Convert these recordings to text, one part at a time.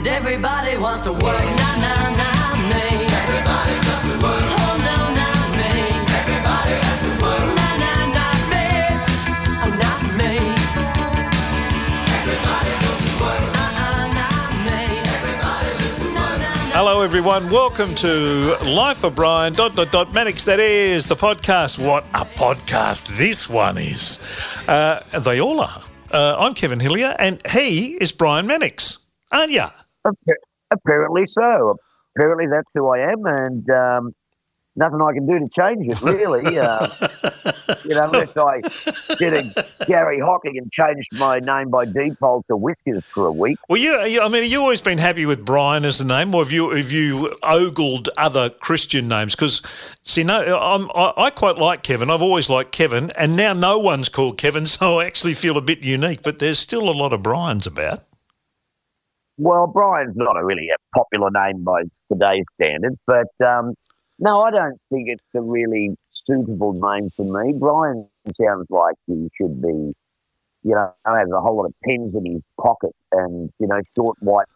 And everybody wants to work, me. Everybody's got to work. Oh, no, me. Everybody has to work. Me. Oh, not me. Everybody goes to work. Uh-uh, not me. Everybody lives to work. Hello, everyone. Welcome to Life of Brian. Dot dot dot Mannix. That is the podcast. What a podcast this one is. Uh, they all are. Uh, I'm Kevin Hillier, and he is Brian Mannix, aren't you? Appa- Apparently so. Apparently that's who I am, and um, nothing I can do to change it, really. uh, you know, unless I did a Garry Hocking and changed my name by default to Whiskas for a week. Well, you, you- I mean, have you always been happy with Brian as the name, or have you have you ogled other Christian names? Because see, no, I'm, I, I quite like Kevin. I've always liked Kevin, and now no one's called Kevin, so I actually feel a bit unique. But there's still a lot of Brian's about. Well, Brian's not a really a popular name by today's standards, but um, no, I don't think it's a really suitable name for me. Brian sounds like he should be, you know, has a whole lot of pens in his pocket and, you know, short white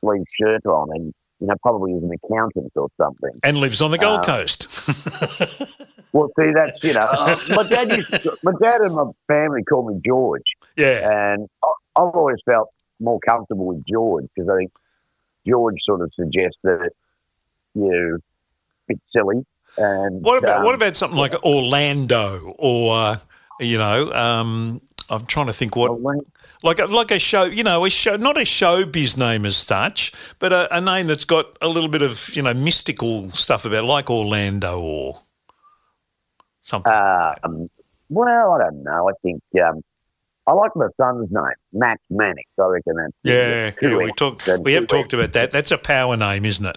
sleeve shirt on and, you know, probably is an accountant or something. And lives on the Gold Uh, Coast. Well, see, that's, you know, uh, my dad used to, my dad and my family call me George. yeah. And I- I've always felt more comfortable with George because I think George sort of suggests that you're a bit silly. And What about um, what about something like Orlando or uh, you know? Um, I'm trying to think what Orlando? like a, like a show, you know, a show, not a showbiz name as such, but a, a name that's got a little bit of you know mystical stuff about, it, like Orlando or something. Um, well, I don't know. I think um, I like my son's name, Max Mannix. I reckon that's yeah, yeah, we talked. We have talked about that. That's a power name, isn't it?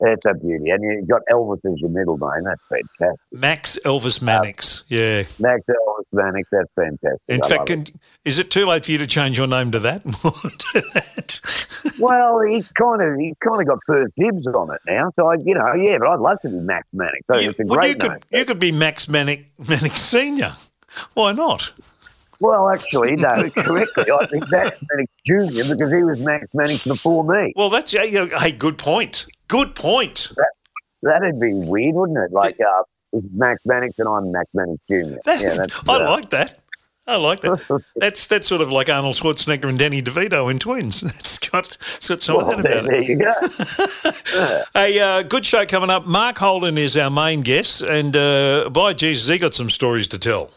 It's a beauty, and you've got Elvis as your middle name. That's fantastic. Max Elvis Mannix. Um, yeah. Max Elvis Mannix. That's fantastic. In I fact, can, is it too late for you to change your name to that? well, he's kind of he's kind of got first dibs on it now. So I, you know, yeah, but I'd love to be Max Mannix. So You- it's a well, great you could name. you could be Max Manic Manic Senior. Why not? Well, actually, no, correctly. I think Max Mannix Jr. because he was Max Mannix before me. Well, that's hey, good point. Good point. That'd be weird, wouldn't it? Like, uh, Max Mannix and I'm Max Mannix Jr. Yeah, I uh, like that. I like that. That's that's sort of like Arnold Schwarzenegger and Danny DeVito in Twins. It's got it's got some well, there, about there it. you go. A uh, good show coming up. Mark Holden is our main guest, and uh, by Jesus, he got some stories to tell.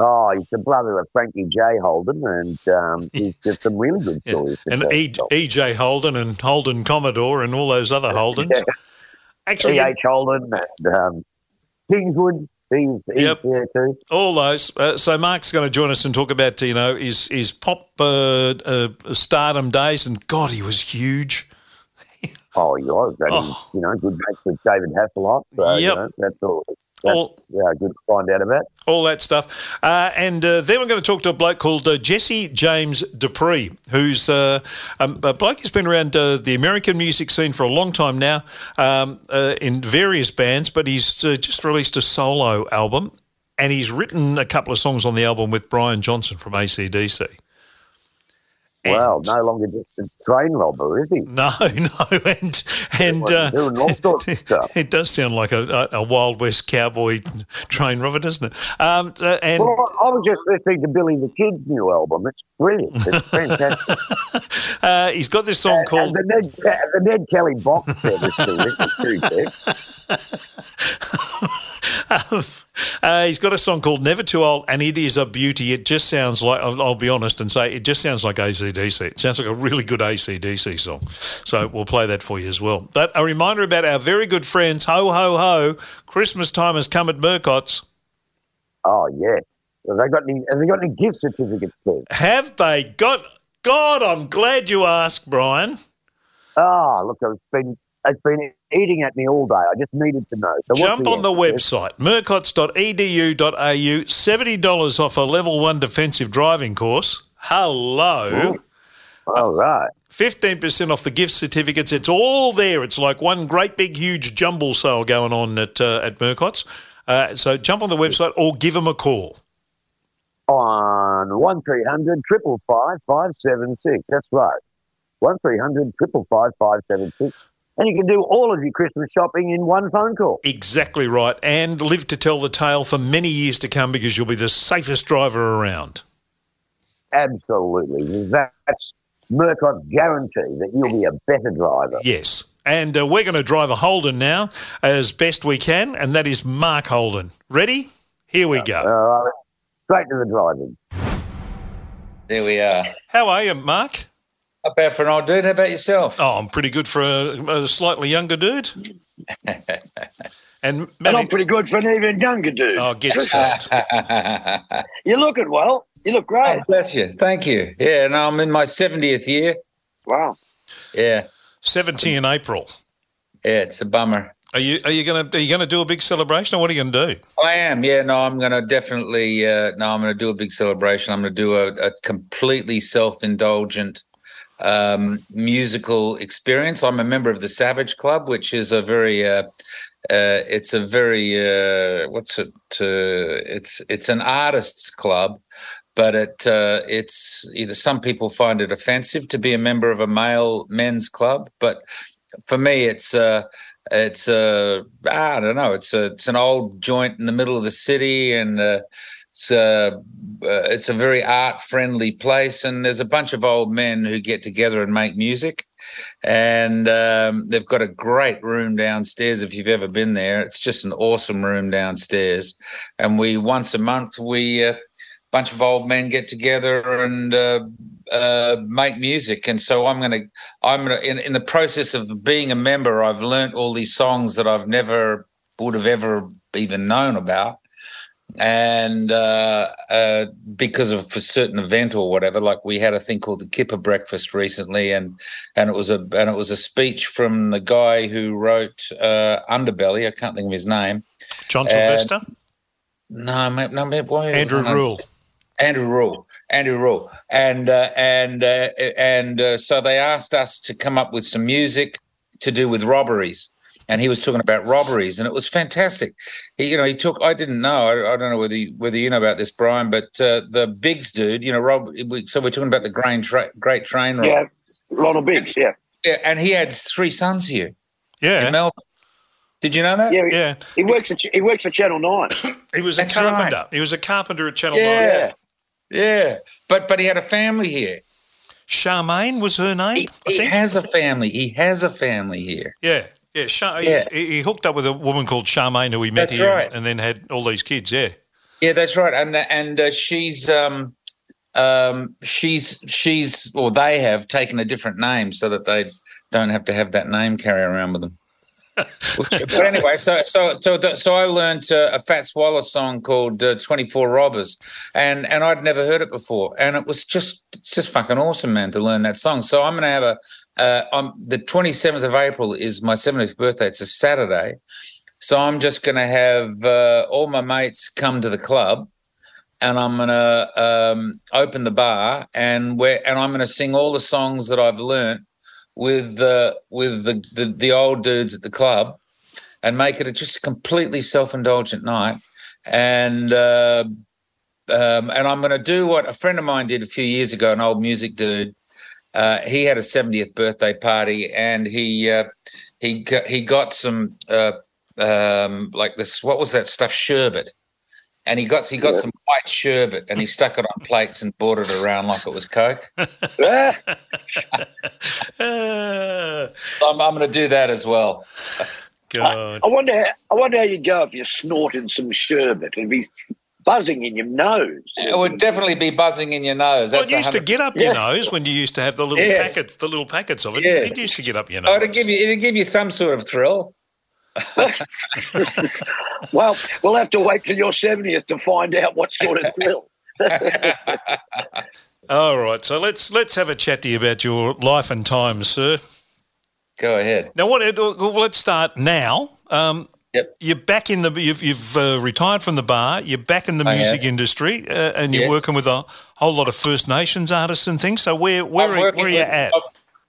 Oh, he's the brother of Frankie J. Holden, and um, he's got some really good Yeah. stories. to And e, E.J. Holden and Holden Commodore and all those other Holdens. Yeah. Actually, E.H. Holden and um, Kingswood, he's, he's Yep. there too. all those. Uh, so Mark's going to join us and talk about you know his his pop uh, uh, stardom days, and God, he was huge. Oh, he was. And Oh. you know, good mates with David Hasselhoff. So, Yep. you know, that's all. That's, All yeah, good to find out about. all that stuff. Uh, and uh, then we're going to talk to a bloke called uh, Jesse James Dupree, who's uh, um, a bloke who's been around uh, the American music scene for a long time now um, uh, in various bands, but he's uh, just released a solo album and he's written a couple of songs on the album with Brian Johnson from ACDC. Well, no longer just a train robber, is he? No, no, and and uh, Doing all sorts of stuff. it does sound like a, a, a Wild West cowboy train robber, doesn't it? Um, uh, and Well, I was just listening to Billy the Kid's new album. It's brilliant. It's fantastic. uh, he's got this song and called the Ned, the Ned Kelly box set is terrific too. Um, uh, he's got a song called Never Too Old, and it is a beauty. It just sounds like, I'll, I'll be honest and say, it just sounds like ACDC. It sounds like a really good ACDC song. So we'll play that for you as well. But a reminder about our very good friends, Ho Ho Ho, Christmas time has come at Murcott's. Oh yes. Have they got any? Have they got any gift certificates too? Have they got, God, I'm glad you asked, Brian. Oh, look, it's been it's been eating at me all day. I just needed to know. So Jump on the website, murcotts.edu.au, $70 off a level one defensive driving course. Hello. All right. 15% off the gift certificates. It's all there. It's like one great big huge jumble sale going on at uh, at Murcott's. Uh, so jump on the website or give them a call. On one three hundred triple five five seven six. That's right. one three hundred triple five five seven six, and you can do all of your Christmas shopping in one phone call. Exactly right. And live to tell the tale for many years to come because you'll be the safest driver around. Absolutely, that's Murcott's guarantee that you'll be a better driver. Yes. And uh, we're going to drive a Holden now as best we can, and that is Mark Holden. Ready? Here we go. Uh, straight to the driving. There we are. How are you, Mark? Not bad for an old dude. How about yourself? Oh, I'm pretty good for a, a slightly younger dude. and And I'm pretty good for an even younger dude. oh, get stuffed. You're looking well. You look great. Oh, bless you. Thank you. Yeah, no, I'm in my 70th year. Wow. Yeah. 70 in April. Yeah, it's a bummer. Are you are you gonna are you gonna do a big celebration or what are you gonna do? I am. Yeah, no, I'm going to definitely, uh, no, I'm going to do a big celebration. I'm going to do a, a completely self indulgent um, musical experience. I'm a member of the Savage Club, which is a very, uh, uh, it's a very, uh, what's it? Uh, it's it's an artists club, but it uh, it's either some people find it offensive to be a member of a male men's club, but for me, it's uh, it's uh, I don't know, it's a it's an old joint in the middle of the city, and uh, it's uh, uh, it's a very art friendly place, and there's a bunch of old men who get together and make music. And um, they've got a great room downstairs. If you've ever been there, it's just an awesome room downstairs. And we once a month we uh, bunch of old men get together and uh, uh, make music. And so I'm going to, I'm gonna, in, in the process of being a member, I've learnt all these songs that I've never would have ever even known about. And uh, uh, because of a certain event or whatever, like we had a thing called the Kipper Breakfast recently, and and it was a and it was a speech from the guy who wrote uh, Underbelly. I can't think of his name. John And- Sylvester? No, mate, no, mate, why Andrew Rule. Andrew Rule, Andrew Rule, and uh, and uh, and uh, so they asked us to come up with some music to do with robberies, and he was talking about robberies, and it was fantastic. He, you know, he took. I didn't know. I, I don't know whether you, whether you know about this, Brian, but uh, the Biggs dude, you know, Rob. We, so we're talking about the Grain tra- Great Train, Rob. Yeah. Ronald Biggs. Yeah. Yeah, and he had three sons here in Yeah. Melbourne. Did you know that? Yeah. Yeah. He works for he works for Channel Nine. He was a That's carpenter. He was a carpenter at Channel 9. yeah, yeah. But but he had a family here. Charmaine was her name, He, I he has a family. He has a family here. yeah. Yeah, Char- Yeah. He, he hooked up with a woman called Charmaine who he met That's here right. and then had all these kids. Yeah, Yeah, that's right. And and uh, she's um um she's she's or they have taken a different name so that they don't have to have that name carry around with them. but anyway, so so so so I learned uh, a Fats Waller song called uh, "Twenty Four Robbers," and and I'd never heard it before, and it was just it's just fucking awesome, man, to learn that song. So I'm gonna have a uh, the 27th of April is my 70th birthday. It's a Saturday, so I'm just gonna have uh, all my mates come to the club, and I'm gonna um, open the bar, and where and I'm gonna sing all the songs that I've learnt with the with the, the the old dudes at the club, and make it a just a completely self indulgent night. And uh, um, and I'm going to do what a friend of mine did a few years ago, an old music dude. Uh, he had a 70th birthday party, and he uh, he got, he got some uh, um, like this. What was that stuff? Sherbet. And he got he got some white sherbet, and he stuck it on plates and brought it around like it was coke. Ah, I'm, I'm going to do that as well. God. I wonder. How, I wonder how you go if you're snorting some sherbet. It'd be buzzing in your nose. It would definitely be buzzing in your nose. Well, it used to get up your Yeah. nose when you used to have the little Yes. packets, the little packets of it. Yeah. It used to get up your Oh, nose. it'd give you it'd give you some sort of thrill. Well, we'll have to wait till your 70th to find out what sort of thrill. All right, so let's let's have a chat to you about your life and times, sir. Go ahead. Now, what? Well, let's start now. Um, Yep. You're back in the. You've, you've uh, retired from the bar. You're back in the I music have. industry, uh, and you're working with a whole lot of First Nations artists and things. So where where, are, working where are you with- at?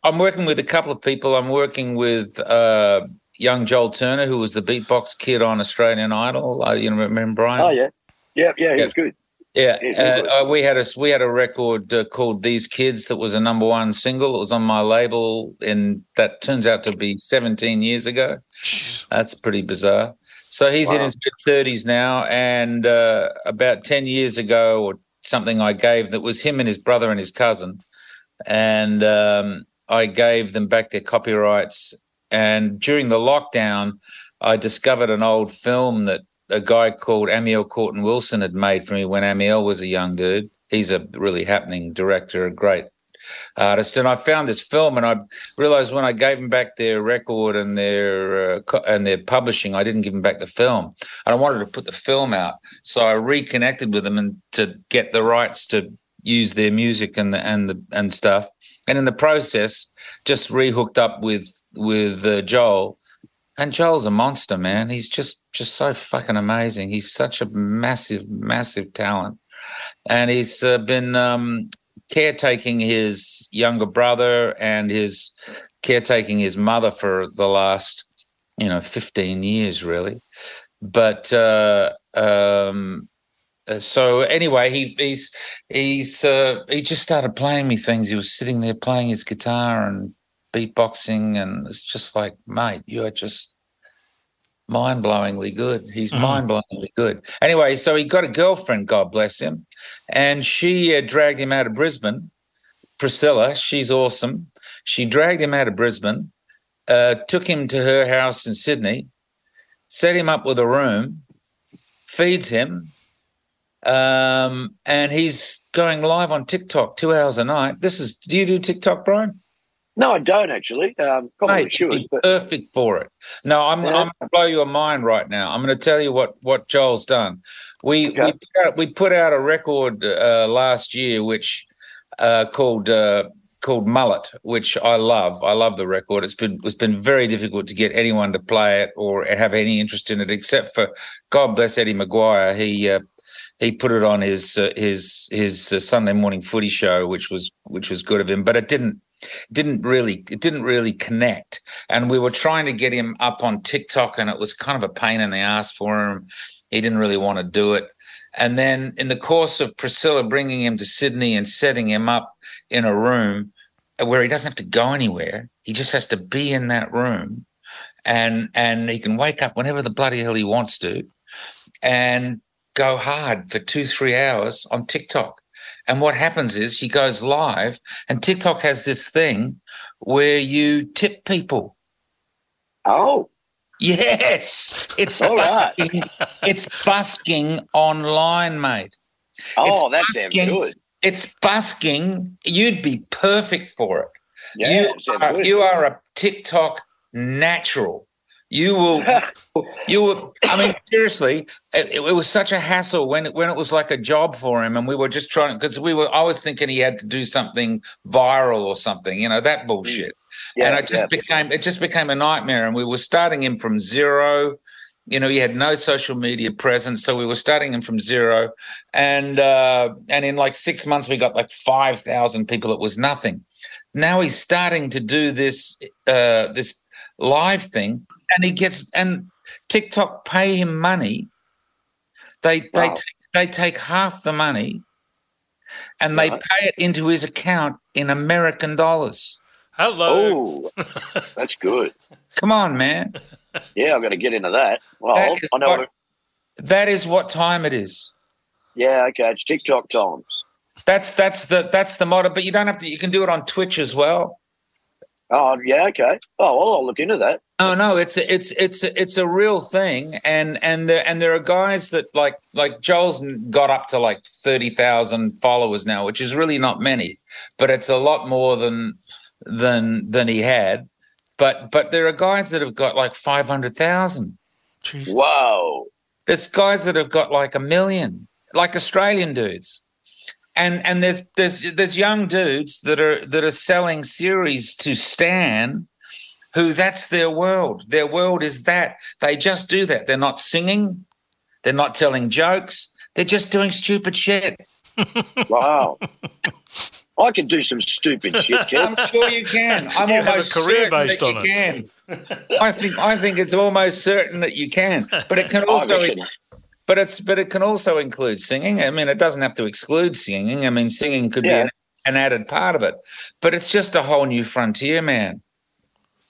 I'm working with a couple of people. I'm working with uh, young Joel Turner, who was the beatbox kid on Australian Idol. Uh, you remember Brian? Oh, yeah. Yeah, yeah, he Yeah. was good. Yeah, Yeah, uh, uh, we had a we had a record uh, called "These Kids" that was a number one single. It was on my label, and that turns out to be 17 years ago. That's pretty bizarre. So he's in his mid 30s now, and uh, about 10 years ago, or something, I gave that was him and his brother and his cousin, and um, I gave them back their copyrights. And during the lockdown, I discovered an old film that a guy called Amiel Courtin-Wilson had made for me when Amiel was a young dude. He's a really happening director, a great artist. And I found this film, and I realized when I gave them back their record and their uh, and their publishing, I didn't give them back the film. And I wanted to put the film out, so I reconnected with them and to get the rights to use their music and the and the and stuff. And in the process, just rehooked up with with uh, Joel. And Joel's a monster, man. He's just just so fucking amazing. He's such a massive, massive talent, and he's uh, been um, caretaking his younger brother and his caretaking his mother for the last, you know, fifteen years, really. But uh, um, uh, so anyway, he he's he's uh, he just started playing me things. He was sitting there playing his guitar and beatboxing, and it's just like, mate, you are just mind blowingly good. He's Mhm. mind blowingly good. Anyway, so he got a girlfriend, God bless him, and she uh, dragged him out of Brisbane. Priscilla, she's awesome. She dragged him out of Brisbane, uh, took him to her house in Sydney, set him up with a room, feeds him, um, and he's going live on TikTok two hours a night. This is. Do you do TikTok, Brian? No, I don't actually. Um, probably Mate, should. But perfect for it. No, I'm, Yeah. I'm going to blow your mind right now. I'm going to tell you what what Joel's done. We Okay. we, put out, we put out a record uh, last year, which uh, called uh, called Mullet, which I love. I love the record. It's been it's been very difficult to get anyone to play it or have any interest in it, except for God bless Eddie McGuire. He uh, he put it on his uh, his his uh, Sunday morning footy show, which was which was good of him, but it didn't didn't really it didn't really connect. And we were trying to get him up on TikTok, and it was kind of a pain in the ass for him. He didn't really want to do it. And then in the course of Priscilla bringing him to Sydney and setting him up in a room where he doesn't have to go anywhere, he just has to be in that room, and and he can wake up whenever the bloody hell he wants to, and go hard for two three hours on TikTok. And what happens is he goes live, and TikTok has this thing where you tip people. oh, Yes, it's All right. busking. It's busking online, mate. oh, that sounds busking. good. It's busking. You'd be perfect for it. Yeah, you, are, you are a TikTok natural. You will. you will. I mean, seriously, it, it was such a hassle when it, when it was like a job for him, and we were just trying because we were. I was thinking he had to do something viral or something, you know, that bullshit. yeah, and it just yeah. became it just became a nightmare. And we were starting him from zero. You know, he had no social media presence, so we were starting him from zero. And uh, and in like six months, we got like five thousand people. It was nothing. Now he's starting to do this uh, this live thing, and he gets and TikTok pay him money. They they take, they take half the money, and they Right. pay it into his account in American dollars. Hello. Oh, that's good. Come on, man. Yeah, I'm going to get into that. Well, That is I know. what- That is what time it is. Yeah, okay, it's TikTok times. That's that's the that's the motto. But you don't have to. You can do it on Twitch as well. Oh, yeah, okay. Oh, well, I'll look into that. Oh no, it's a, it's it's a, it's a real thing, and and there and there are guys that like like Joel's got up to like thirty thousand followers now, which is really not many, but it's a lot more than than than he had. But but there are guys that have got like five hundred thousand. Jeez. Whoa. There's guys that have got like a million, like Australian dudes. And and there's there's there's young dudes that are that are selling series to Stan, who that's their world. Their world is that. They just do that. They're not singing, they're not telling jokes, they're just doing stupid shit. Wow. I can do some stupid shit, I'm sure you can. I'm You have a almost career certain based that on you Can. I think I think it's almost certain that you can. But it can I also reckon. But it's but it can also include singing. I mean, it doesn't have to exclude singing. I mean, singing could Yeah. be an, an added part of it, but it's just a whole new frontier, man.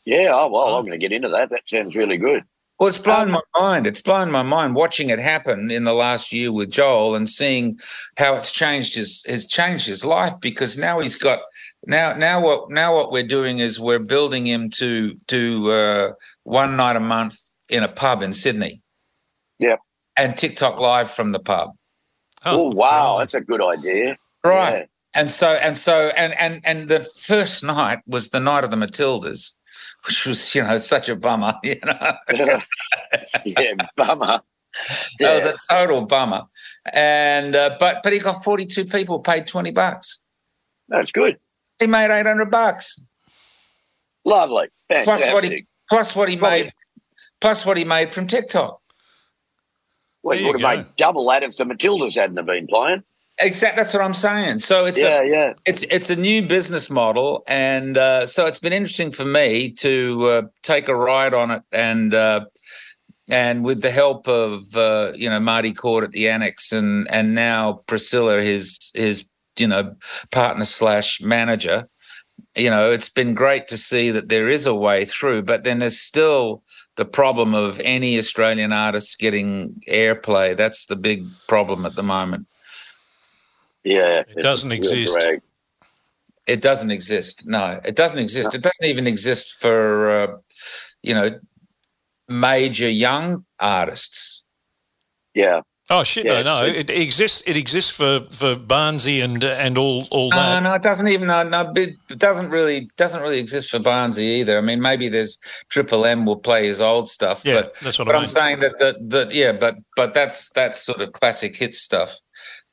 Yeah, oh, well, I'm going to get into that. That sounds really good. Well, it's blown Um, my mind. It's blown my mind watching it happen in the last year with Joel and seeing how it's changed his has changed his life because now he's got now now what now what we're doing is we're building him to do uh, one night a month in a pub in Sydney. Yep. And TikTok live from the pub. Oh, wow, that's a good idea. Right. And so and so and and and the first night was the night of the Matildas, which was you know such a bummer. You know. Yeah, yeah bummer. That was a total bummer. And uh, but but he got 42 people paid 20 bucks. That's good. He made 800 bucks Lovely. plus what he plus what he Probably- made plus what he made from TikTok. Well, There he you would have made double that if the Matildas hadn't have been playing. Exactly, that's what I'm saying. So it's yeah, a yeah. it's it's a new business model, and uh, so it's been interesting for me to uh, take a ride on it, and uh, and with the help of uh, you know Marty Court at the Annex, and and now Priscilla, his his you know partner slash manager. You know, it's been great to see that there is a way through, but then there's still the problem of any Australian artists getting airplay. That's the big problem at the moment. Yeah. It doesn't It's a real exist. drag. It doesn't exist. No, it doesn't exist. It doesn't even exist for uh, you know major young artists. Yeah. Oh shit! Yeah, no, no, it's- it exists. It exists for for Barnsey and and all all No, that. no, no, it doesn't even. No, no, it doesn't really doesn't really exist for Barnsey either. I mean, maybe there's Triple M will play his old stuff, Yeah, but that's what but I I'm mean. saying that that that yeah, but but that's that's sort of classic hit stuff.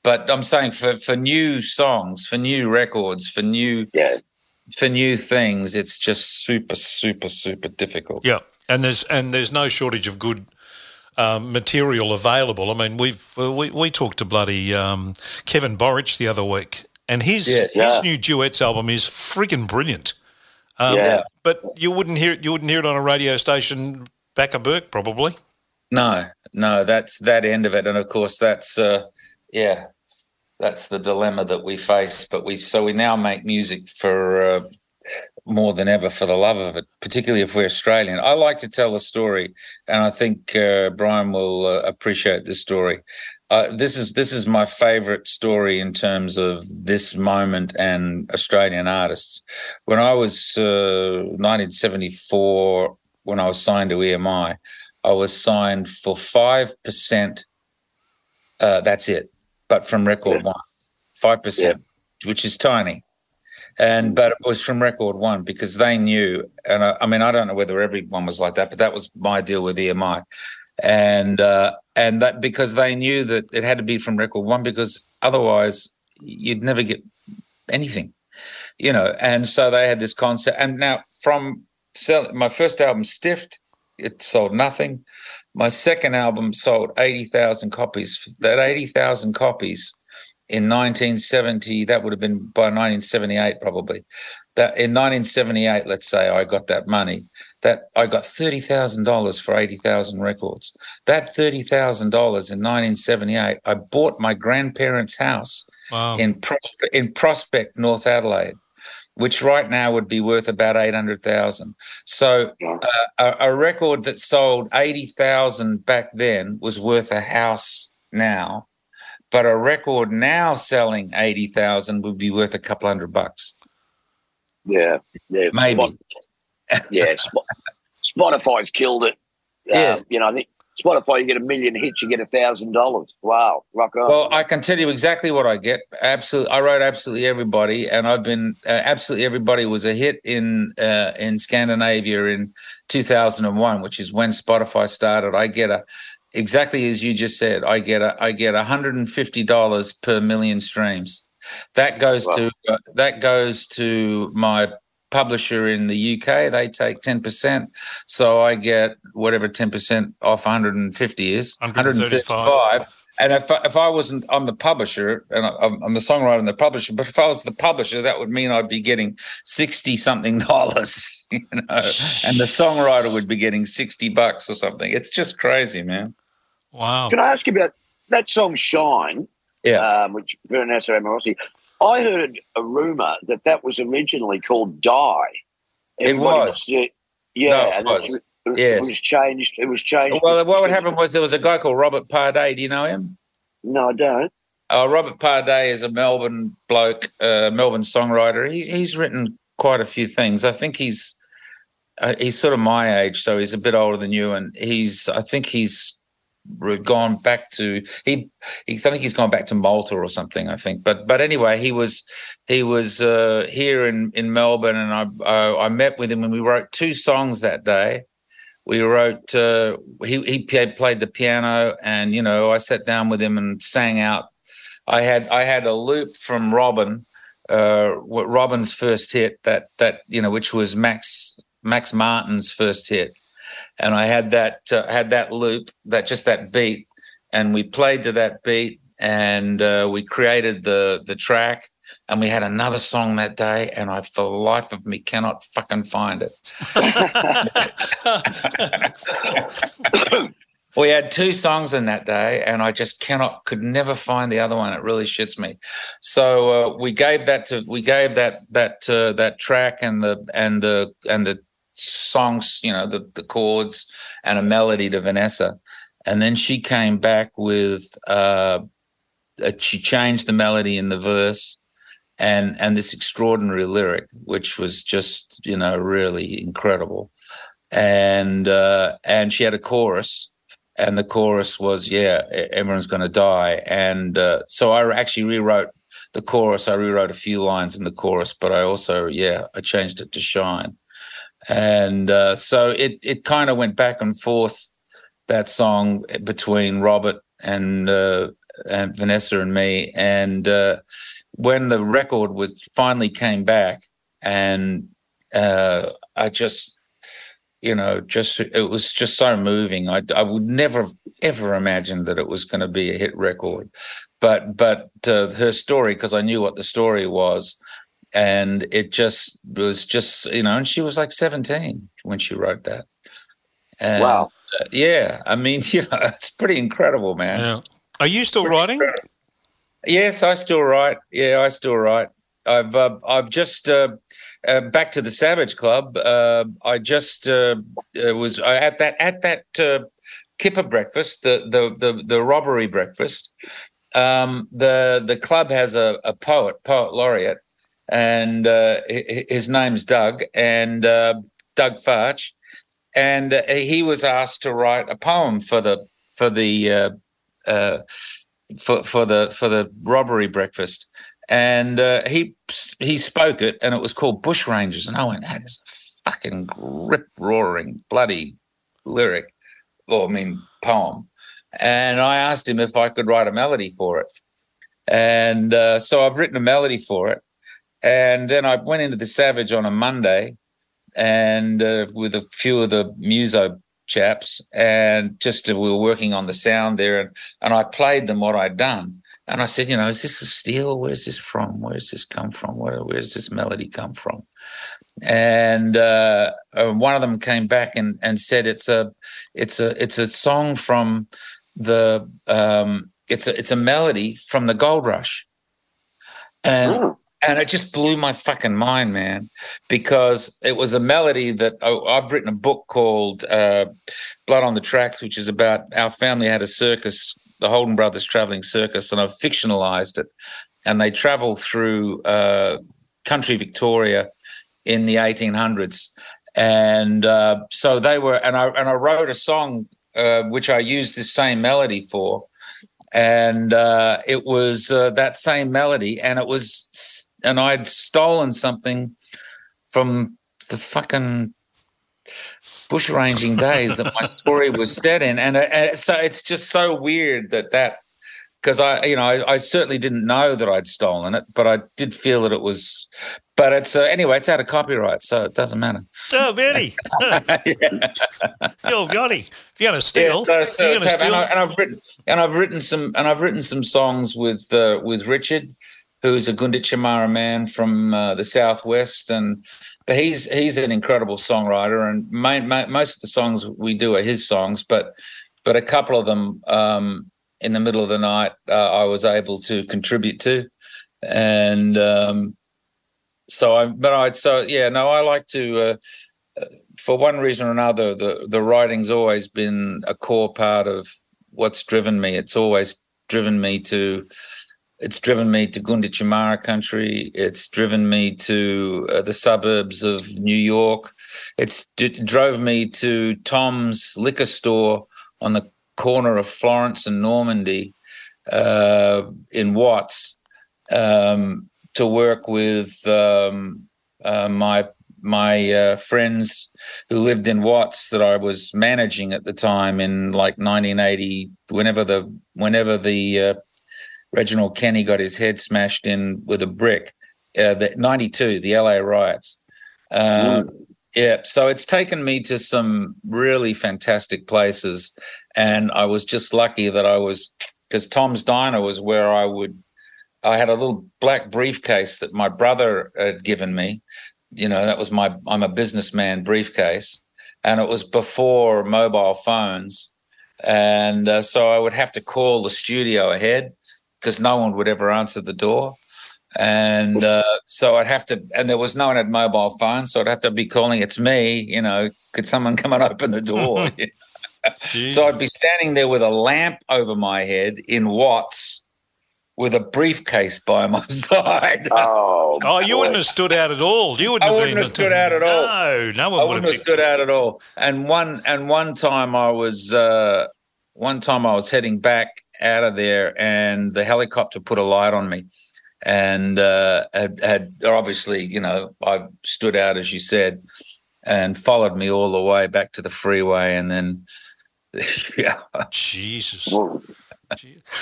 But I'm saying for for new songs, for new records, for new Yeah. for new things, it's just super super super difficult. Yeah, and there's and there's no shortage of good um, material available. I mean, we've uh, we we talked to bloody um, Kevin Borich the other week, and his Yeah. his Yeah. new duets album is freaking brilliant. Um, Yeah. but you wouldn't hear it. You wouldn't hear it on a radio station back a Bourke, probably. No, no, that's that end of it, and of course that's uh, yeah, that's the dilemma that we face. But we so we now make music for uh, more than ever for the love of it, particularly if we're Australian. I like to tell a story, and I think uh, Brian will uh, appreciate this story. Uh, this is this is my favorite story in terms of this moment and Australian artists. When I was uh, 1974, when I was signed to EMI, I was signed for five percent. Uh, that's it, but from Record One, five percent, which is tiny. And but it was from Record One because they knew, and I, I mean I don't know whether everyone was like that, but that was my deal with EMI, and uh, and that because they knew that it had to be from Record One because otherwise you'd never get anything, you know. And so they had this concept, and now from sell my first album, Stiffed, it sold nothing. My second album sold 80,000 copies. That 80,000 copies in 1970, that would have been by 1978 probably. That in 1978, let's say I got that money, that I got $30,000 for 80,000 records. That $30,000 in 1978, I bought my grandparents' house Wow. in Prospe- in Prospect, North Adelaide, which right now would be worth about eight hundred thousand. So uh, a, a record that sold eighty thousand back then was worth a house now, but a record now selling eighty thousand would be worth a couple hundred bucks. Yeah. Yeah. Maybe. Spot- yeah. Spot- Spotify's killed it. Uh, Yes. You know, I think Spotify, you get a million hits, you get a thousand dollars. Wow. Rock on. Well, I can tell you exactly what I get. Absolutely, I wrote absolutely everybody, and I've been uh, absolutely everybody was a hit in uh, in Scandinavia in 2001, which is when Spotify started. I get a exactly as you just said. I get a I get 150 dollars per million streams. That goes Wow. to uh, that goes to my publisher in the UK. They take 10 percent, so I get whatever 10 percent off 150 is 135. 135. And if I, if I wasn't, I'm the publisher, and I'm, I'm the songwriter and the publisher. But if I was the publisher, that would mean I'd be getting sixty something dollars, you know, and the songwriter would be getting sixty bucks or something. It's just crazy, man. Wow. Can I ask you about that song "Shine"? Yeah. um, which Vanessa Amorosi. I heard a rumor that that was originally called "Die." It Everybody was. said- yeah, No, it and was. It, Yes. it was changed. It was changed. Well, what would happen was there was a guy called Robert Parde. Do you know him? No, I don't. Uh, Robert Parde is a Melbourne bloke, uh, Melbourne songwriter. He's he's written quite a few things. I think he's uh, he's sort of my age, so he's a bit older than you. And he's I think he's re- gone back to he, he I think he's gone back to Malta or something. I think, but but anyway, he was he was uh, here in in Melbourne, and I, I I met with him and we wrote two songs that day. We wrote. Uh, he he played the piano, and you know I sat down with him and sang out I had I had a loop from Robyn, uh, what Robyn's first hit that that you know which was Max Max Martin's first hit, and I had that uh, had that loop that just that beat, and we played to that beat, and uh, we created the the track, and we had another song that day, and I for the life of me cannot fucking find it. we had two songs in that day and i just cannot could never find the other one. It really shits me. So uh, we gave that to we gave that that uh, that track and the and the and the songs you know the the chords and a melody to vanessa. And then she came back with uh uh, she changed the melody in the verse and and this extraordinary lyric which was just you know really incredible. And uh and she had a chorus and the chorus was yeah everyone's going to die. And uh, so i actually rewrote the chorus. I rewrote a few lines in the chorus but i also yeah i changed it to shine and uh, so it it kind of went back and forth that song between robert and uh, and vanessa and me and uh, when the record was finally came back and uh, i just you know, just it was just so moving. I I would never ever imagined that it was going to be a hit record, but but uh, her story because I knew what the story was, and it just was just you know, and she was like seventeen when she wrote that. And, Wow. uh, yeah, I mean, you know, it's pretty incredible, man. Yeah. Are you still writing? Yes, I still write. Yeah, I still write. I've uh, I've just uh, uh, back to the Savage Club. Uh, I just uh, uh, was uh, at that at that uh, Kipper breakfast, the the the, the robbery breakfast. Um, the the club has a, a poet, poet laureate, and uh, hi- hi- his name's Doug, and uh, Doug Farch, and uh, he was asked to write a poem for the for the uh, uh, for for the for the robbery breakfast, and uh, he he spoke it, and it was called Bush Rangers, and I went, that is a fucking rip roaring bloody lyric, or I mean poem, and I asked him if I could write a melody for it, and so I've written a melody for it, and then I went into the Savage on a Monday, and uh, with a few of the muso chaps, and just uh, we were working on the sound there, and and I played them what I'd done. And I said, you know, is this a steel? Where's this from? Where's this come from? Where, where's this melody come from? And uh, one of them came back and, and said it's a it's a it's a song from the um, it's a it's a melody from the Gold Rush. And Oh. And it just blew my fucking mind, man, because it was a melody that oh, I've written a book called uh, Blood on the Tracks, which is about our family had a circus, the Holden Brothers traveling circus, and I've fictionalized it. And they travel through uh, country Victoria in the 1800s, and uh, so they were, and I and I wrote a song uh, which I used this same melody for, and uh, it was uh, that same melody, and it was, and I'd stolen something from the fucking bushranging days that my story was set in, and, uh, and so it's just so weird that that because I, you know, I, I certainly didn't know that I'd stolen it, but I did feel that it was. But it's uh, anyway, it's out of copyright, so it doesn't matter. Oh, Benny. Yo, Gotti. If you're to steal, Yeah, so- so you're to it's- and, steal. I, and I've written and I've written some and I've written some songs with uh, with Richard, who's a Gunditjmara man from uh, the southwest, and but he's he's an incredible songwriter, and main, ma most of the songs we do are his songs, but but a couple of them um, in the middle of the night uh, I was able to contribute to, and um, so I. But I so yeah no I like to. Uh, for one reason or another, the the writing's always been a core part of what's driven me. It's always driven me to it's driven me to Gunditjmara country. It's driven me to uh, the suburbs of New York. It's it drove me to Tom's liquor store on the corner of Florence and Normandy uh, in Watts um, to work with um, uh, my my uh, friends who lived in Watts that I was managing at the time in like 1980. Whenever the whenever the uh, Reginald Denny got his head smashed in with a brick. Uh, the 92, the LA riots. Uh, yeah, so it's taken me to some really fantastic places. And I was just lucky that I was, because Tom's Diner was where I would, I had a little black briefcase that my brother had given me. You know, that was my, I'm a businessman briefcase. And it was before mobile phones. And uh, so I would have to call the studio ahead because no one would ever answer the door. And uh, so I'd have to, and there was no one had mobile phones, so I'd have to be calling, it's me, you know, could someone come and open the door? so I'd be standing there with a lamp over my head in Watts with a briefcase by my side. Oh, Oh, you wouldn't have stood out at all. You wouldn't I have wouldn't have stood out at all. No, no I one would wouldn't have have stood out at all. And one and one time I was uh, one time I was heading back out of there, and the helicopter put a light on me, and uh, had, had obviously you know I stood out as you said, and followed me all the way back to the freeway, and then yeah, Jesus. Well,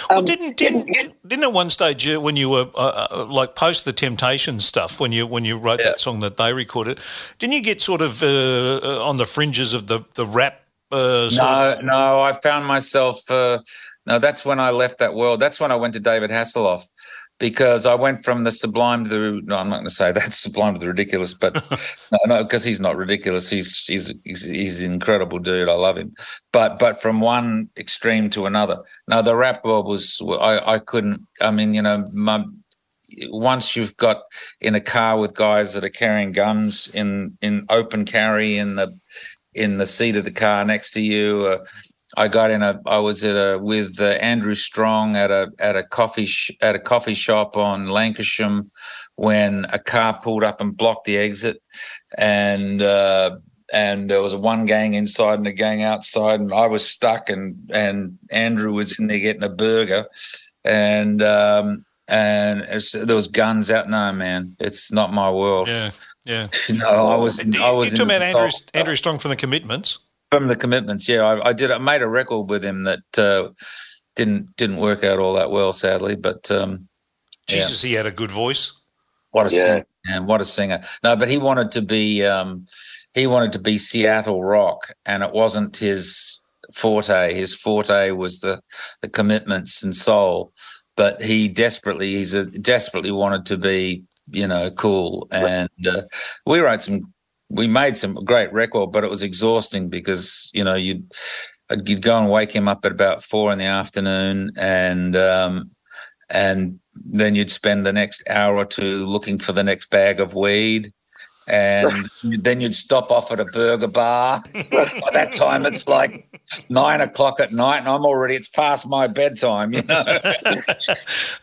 Well, Um, didn't, didn't didn't at one stage uh, when you were uh, uh, like post the Temptation stuff when you when you wrote Yeah. that song that they recorded, didn't you get sort of uh, uh, on the fringes of the the rap? Uh, sort of- no, no, I found myself. No, that's when I left that world. That's when I went to David Hasselhoff because I went from the sublime to the. No, I'm not going to say that's sublime to the ridiculous, but no, no, because he's not ridiculous. He's he's he's he's an incredible dude. I love him. But but from one extreme to another. Now the rap world was. I I couldn't. I mean, you know, my once you've got in a car with guys that are carrying guns in in open carry in the in the seat of the car next to you. Uh, I got in a. I was at a with uh, Andrew Strong at a at a coffee sh- at a coffee shop on Lankershim when a car pulled up and blocked the exit, and uh, and there was one gang inside and a gang outside, and I was stuck, and and Andrew was in there getting a burger, and um, and it's, there was guns out. No man, it's not my world. yeah, yeah. No, I was. Do you, I was you talking in about Andrew, Andrew Strong from the Commitments? From the commitments. Yeah, I, I did. I made a record with him that uh, didn't didn't work out all that well, sadly. But um, Yeah. Jesus, he had a good voice. what a Yeah. singer! Man, what a singer! No, but he wanted to be um, he wanted to be Seattle rock, and it wasn't his forte. His forte was the the commitments and soul. But he desperately he's a, desperately wanted to be you know cool, and uh, we wrote some we made some great record, but it was exhausting because you know you'd you'd go and wake him up at about four in the afternoon, and um, and then you'd spend the next hour or two looking for the next bag of weed. And then you'd stop off at a burger bar. By that time, it's like nine o'clock at night, and I'm already, it's past my bedtime, you know?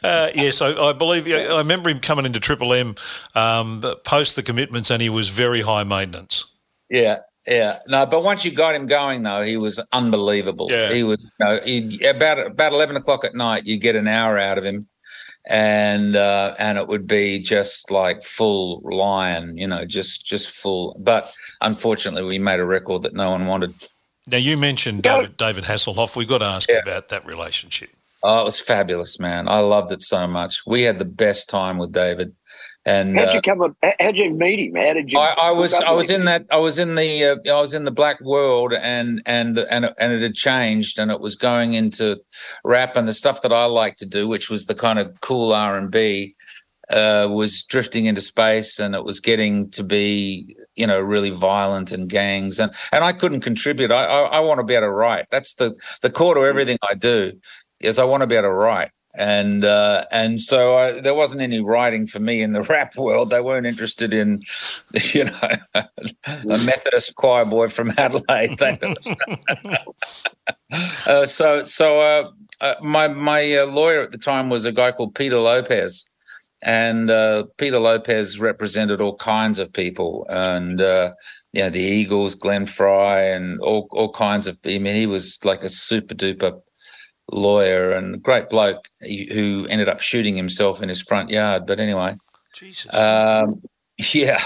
Uh, yes, I, I believe. I remember him coming into Triple M um, post the commitments, and he was very high maintenance. Yeah, yeah. No, but once you got him going, though, he was unbelievable. Yeah. He was you know, about about eleven o'clock at night. You get an hour out of him, and uh, and it would be just like full lion, you know, just just full. But unfortunately, we made a record that no one wanted. Now you mentioned David, David Hasselhoff. We've got to ask you about that relationship. Oh, it was fabulous, man. I loved it so much. We had the best time with David, and How'd uh, you come? up- How'd you meet him? How did you? I, I was I was him? in that I was in the uh, I was in the black world and and and and it had changed and it was going into rap and the stuff that I like to do, which was the kind of cool R and B. uh, was drifting into space, and it was getting to be, you know, really violent and gangs, and and I couldn't contribute. I I, I want to be able to write. That's the the core to everything I do. Is I want to be able to write and uh, and so I, there wasn't any writing for me in the rap world. They weren't interested in, you know, a Methodist choir boy from Adelaide. uh, so so uh, uh, my my uh, lawyer at the time was a guy called Peter Lopez, and uh, Peter Lopez represented all kinds of people and. Uh yeah, the Eagles, Glenn Frey, and all all kinds of. I mean, he was like a super duper lawyer and great bloke who ended up shooting himself in his front yard. But anyway, Jesus. Um, yeah,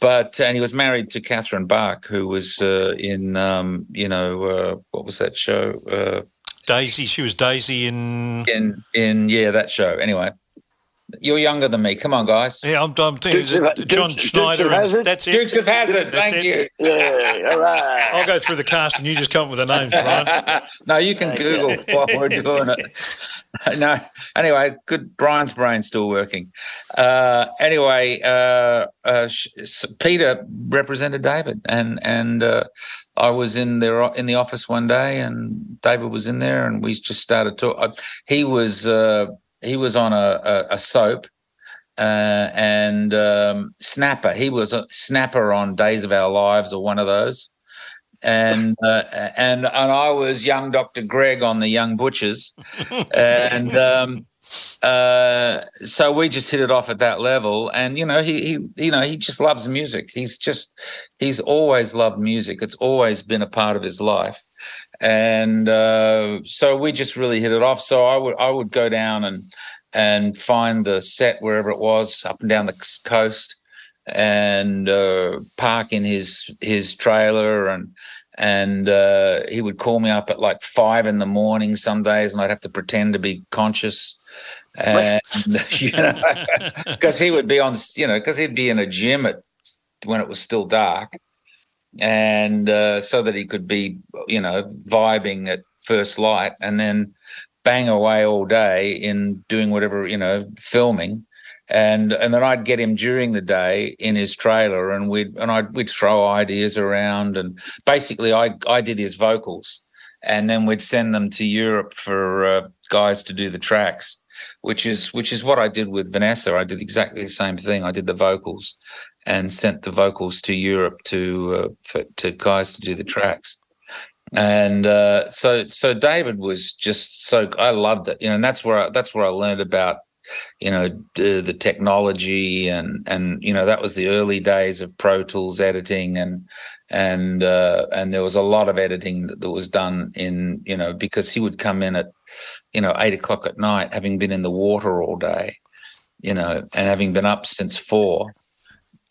but and he was married to Catherine Bach, who was uh, in um, you know uh, what was that show? Uh, Daisy. She was Daisy in in in yeah that show. Anyway, you're younger than me. Come on, guys. Yeah, I'm, I'm thinking Dukes of- John Dukes- Schneider. Dukes of and- Hazzard? that's it. Dukes of Hazzard. That's Thank it. you. Yeah, all right. I'll go through the cast and you just come up with the names, Brian. no, you can Google while we're doing it. no, anyway, good. Brian's brain's still working. Uh, anyway, uh, uh, Peter represented David, and and uh, I was in there in the office one day, and David was in there, and we just started talking. He was uh, he was on a, a, a soap. Uh, and um, Snapper, he was a Snapper on Days of Our Lives or one of those and uh, and and I was young Doctor Greg on the Young Butchers, and um, uh, so we just hit it off at that level. And you know, he he you know he just loves music. He's just he's always loved music. It's always been a part of his life, and uh, so we just really hit it off. So I would I would go down and and find the set wherever it was up and down the coast and uh, park in his his trailer and and uh, he would call me up at like five in the morning some days and I'd have to pretend to be conscious and you know because he would be on you know because he'd be in a gym at when it was still dark and uh, so that he could be you know vibing at first light and then bang away all day in doing whatever you know filming and and then I'd get him during the day in his trailer, and we'd and I'd we'd throw ideas around, and basically I I did his vocals, and then we'd send them to Europe for uh, guys to do the tracks, which is which is what I did with Vanessa. I did exactly the same thing. I did the vocals, and sent the vocals to Europe to uh, for, to guys to do the tracks. And uh, so, so David was just so I loved it, you know, and that's where I, that's where I learned about you know the, the technology and and you know that was the early days of pro tools editing and and uh and there was a lot of editing that, that was done in you know because he would come in at you know eight o'clock at night having been in the water all day you know and having been up since four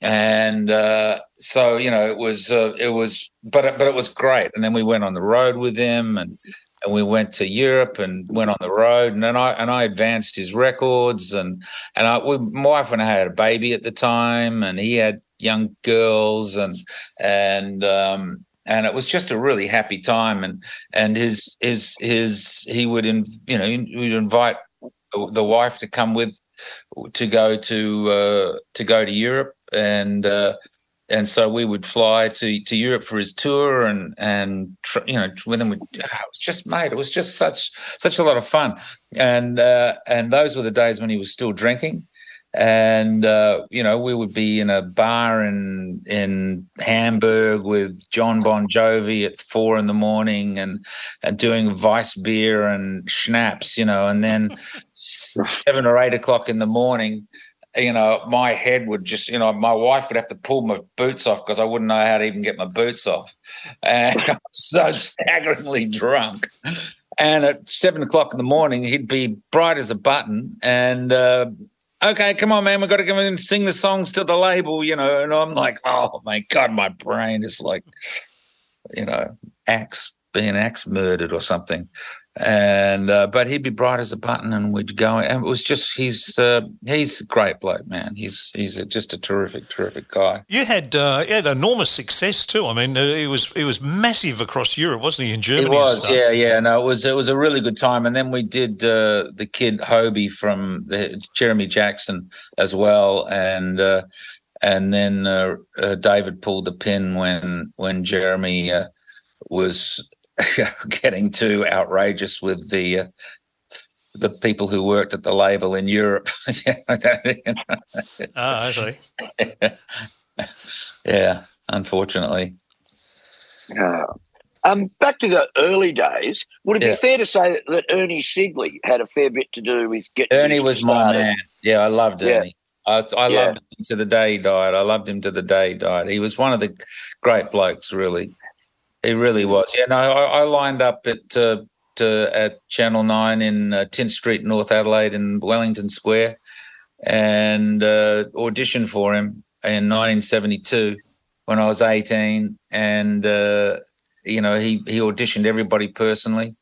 and uh so you know it was uh, it was but but it was great. And then we went on the road with him and and we went to Europe and went on the road, and then I and I advanced his records, and and I, we, my wife and I had a baby at the time, and he had young girls, and and um, and it was just a really happy time, and and his his his he would in, you know he would invite the wife to come with to go to uh, to go to Europe, and uh, and so we would fly to to Europe for his tour, and and you know with him, we, ah, it was just mate, it was just such such a lot of fun, and uh, and those were the days when he was still drinking, and uh, you know we would be in a bar in in Hamburg with Jon Bon Jovi at four in the morning, and and doing Vice beer and schnapps, you know, and then seven or eight o'clock in the morning you know, my head would just, you know, my wife would have to pull my boots off because I wouldn't know how to even get my boots off. And I was so staggeringly drunk. And at seven o'clock in the morning, he'd be bright as a button. And, uh, okay, come on, man, we've got to come and sing the songs to the label, you know. And I'm like, oh my God, my brain is like, you know, axe, being axe murdered or something. And uh, but he'd be bright as a button, and we'd go. And it was just he's uh, he's a great bloke, man. He's he's a, just a terrific, terrific guy. You had uh, you had enormous success too. I mean, uh, it was it was massive across Europe, wasn't he? In Germany, It was, yeah, yeah. No, it was it was a really good time. And then we did uh, the kid Hobie from the Jeremy Jackson as well, and uh, and then uh, uh, David pulled the pin when when Jeremy uh, was getting too outrageous with the. Uh, the people who worked at the label in Europe, Ah, I see. yeah, unfortunately. Uh, um, back to the early days, would it Yeah. be fair to say that, that Ernie Sigley had a fair bit to do with getting Ernie you was my man. Yeah, I loved Yeah. Ernie. I, I Yeah. loved him to the day he died. I loved him to the day he died. He was one of the great blokes, really. He really was. Yeah, no, I, I lined up at uh, to, at Channel Nine in uh, Tynte Street, North Adelaide, in Wellington Square, and uh, auditioned for him in 1972 when I was 18. And uh, you know, he he auditioned everybody personally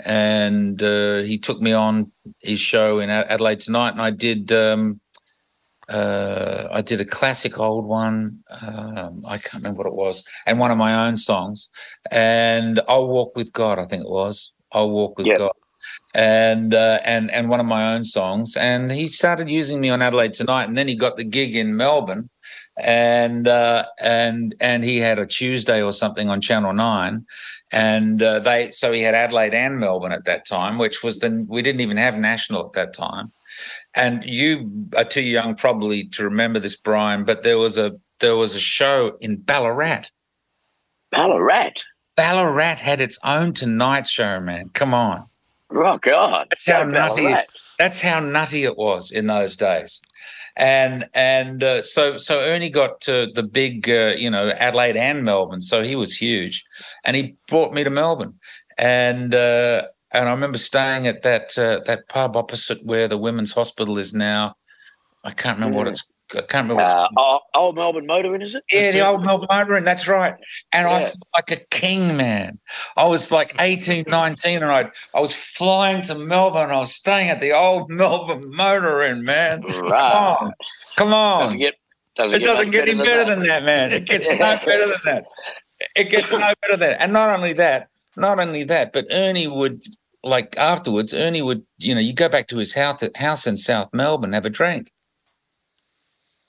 and uh, he took me on his show in Adelaide tonight, and I did um, uh, I did a classic old one. Um, I can't remember what it was, and one of my own songs, and "I'll Walk with God." I think it was "I'll Walk with Yep. God," and uh, and and one of my own songs. And he started using me on Adelaide tonight, and then he got the gig in Melbourne, and uh, and and he had a Tuesday or something on Channel Nine, and uh, they so he had Adelaide and Melbourne at that time, which was the we didn't even have national at that time. And you are too young probably to remember this, Brian, but there was a there was a show in Ballarat. Ballarat. Ballarat had its own Tonight Show, man. Come on, Oh, God. That's how nutty it- that's how nutty it was in those days. And and uh, so so Ernie got to the big uh, you know Adelaide and Melbourne, so he was huge, and he brought me to Melbourne, and uh, and I remember staying at that uh, that pub opposite where the women's hospital is now. I can't remember what it's. I can't remember. What it's Uh, oh, old Melbourne Motor Inn, is it? yeah, the old Melbourne Motor Inn, that's right. And I felt like a king, man. I was like 18, 19, and I I was flying to Melbourne. I was staying at the old Melbourne Motor Inn, man. Come on. Come Doesn't on. get, doesn't It doesn't much get any better than that, man. It gets no better than that. It gets no better than that. And not only that, not only that, but Ernie would like afterwards, Ernie would, you know, you go back to his house house in South Melbourne, have a drink.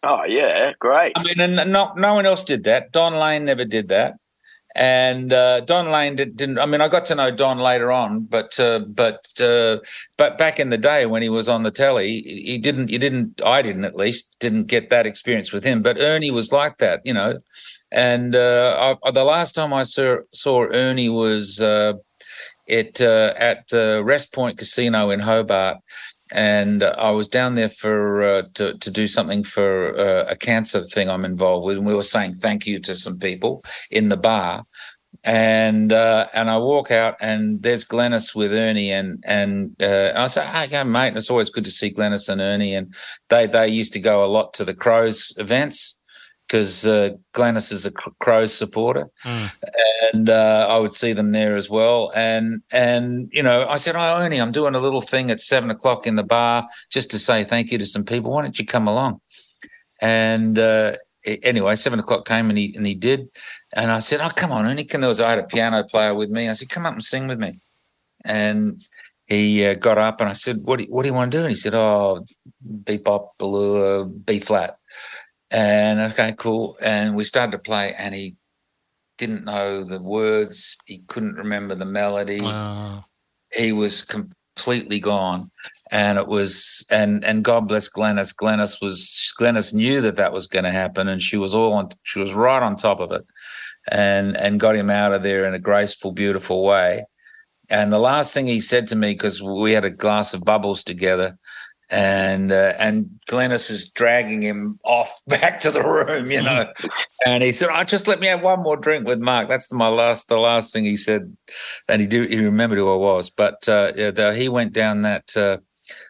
Oh, yeah. Great. I mean, and no, no one else did that. Don Lane never did that, and uh, Don Lane did, didn't. I mean, I got to know Don later on, but uh, but uh, but back in the day when he was on the telly, he he didn't. You didn't. I didn't at least didn't get that experience with him. But Ernie was like that, you know. And uh, I, the last time I saw saw Ernie was uh, it uh, at the Wrest Point Casino in Hobart, and I was down there for uh, to to do something for uh, a cancer thing I'm involved with, and we were saying thank you to some people in the bar, and uh, and I walk out and there's Glennis with Ernie and and uh, I say, "Hey, mate!" It's always good to see Glennis and Ernie, and they they used to go a lot to the Crows events because uh, Glennis is a Cr- Crows supporter, and uh, I would see them there as well. And and you know, I said, "Oh, Ernie, I'm doing a little thing at seven o'clock in the bar just to say thank you to some people. Why don't you come along?" And uh, anyway, seven o'clock came and he and he did. And I said, "Oh, come on, Ernie." Can there was I had a piano player with me. I said, "Come up and sing with me." And he uh, got up and I said, "What do you, what do you want to do?" And he said, "Oh, B pop, blue, B flat." And okay, cool. And we started to play, and he didn't know the words. He couldn't remember the melody. Wow. He was completely gone, and it was and and God bless Glennis. Glennis was Glennis knew that that was going to happen, and she was all on. She was right on top of it, and and got him out of there in a graceful, beautiful way. And the last thing he said to me, because we had a glass of bubbles together, and uh, and Glennis is dragging him off back to the room, you know. and he said, "I just let me have one more drink with Mark." That's my last, the last thing he said, and he did. He remembered who I was, but uh, yeah, he went down that uh,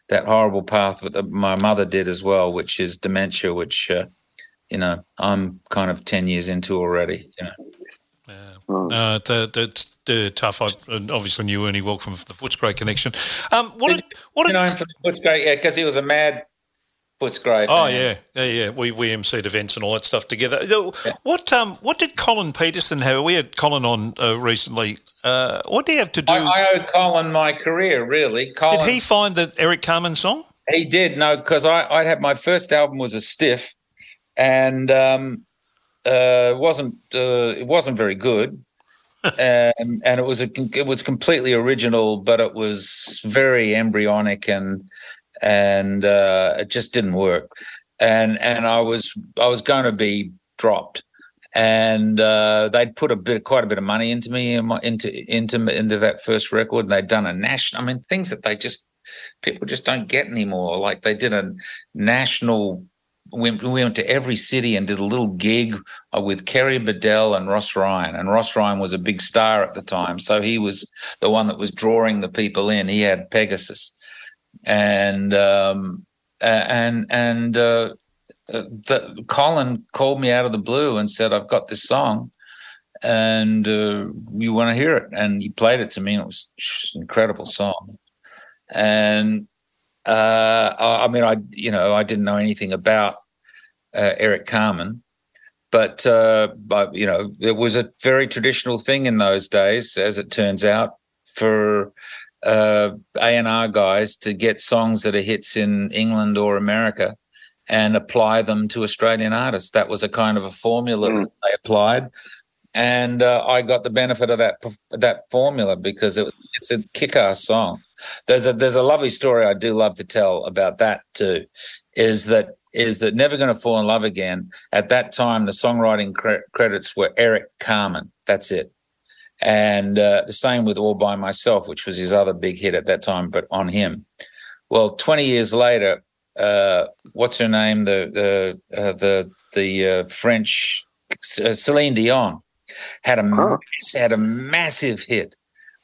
that horrible path that my mother did as well, which is dementia, which uh, you know I'm kind of ten years into already. You know, Yeah. Uh, the, the, the tough. I obviously knew Ernie Welk from the Footscray connection. Um, what? Did, what? You know him from Footscray, yeah, because he was a mad Footscray. Oh yeah, yeah, yeah. We we emceed events and all that stuff together. What um what did Colin Petersen have? We had Colin on uh, recently. Uh, what do you have to do? I, I owe Colin my career, really. Colin, did he find the Eric Carmen song? He did, no, because I I had my first album was a stiff, and um, uh, wasn't uh, it wasn't very good, and and it was a it was completely original, but it was very embryonic and and uh, it just didn't work, and and I was I was going to be dropped. And uh, they'd put a bit, quite a bit of money into me, in my, into into into that first record. And they'd done a national. I mean, things that they just people just don't get anymore. Like they did a national. We we went to every city and did a little gig uh, with Kerry Bedell and Ross Ryan. And Ross Ryan was a big star at the time, so he was the one that was drawing the people in. He had Pegasus, and um, and and uh, uh, the, Colin called me out of the blue and said, "I've got this song." And uh, you want to hear it? And he played it to me, and it was an incredible song and uh, I, I mean, I you know I didn't know anything about uh, Eric Carmen, but uh, but you know it was a very traditional thing in those days, as it turns out, for uh, A and R guys to get songs that are hits in England or America and apply them to Australian artists. That was a kind of a formula Mm. that they applied. And uh, I got the benefit of that that formula because it, it's a kick-ass song there's a there's a lovely story I do love to tell about that too. Is that is that never going to fall in love again? At that time, the songwriting cre- credits were Eric Carmen. That's it. And uh, the same with All by Myself, which was his other big hit at that time, but on him. Well, 20 years later, uh, what's her name? The the uh, the the uh, French Celine Dion had a had a massive hit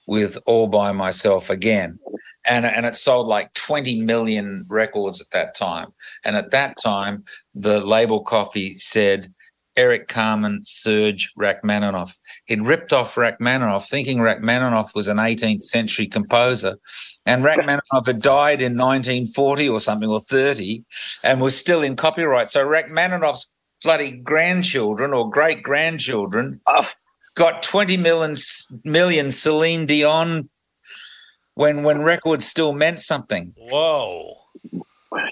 with All by Myself again. And, and it sold like 20 million records at that time. And at that time, the label coffee said Eric Carmen, Serge Rachmaninoff. He'd ripped off Rachmaninoff, thinking Rachmaninoff was an 18th century composer. And Rachmaninoff had died in 1940 or something, or 30, and was still in copyright. So Rachmaninoff's bloody grandchildren or great grandchildren Oh. got 20 million, million Celine Dion when when records still meant something. Whoa.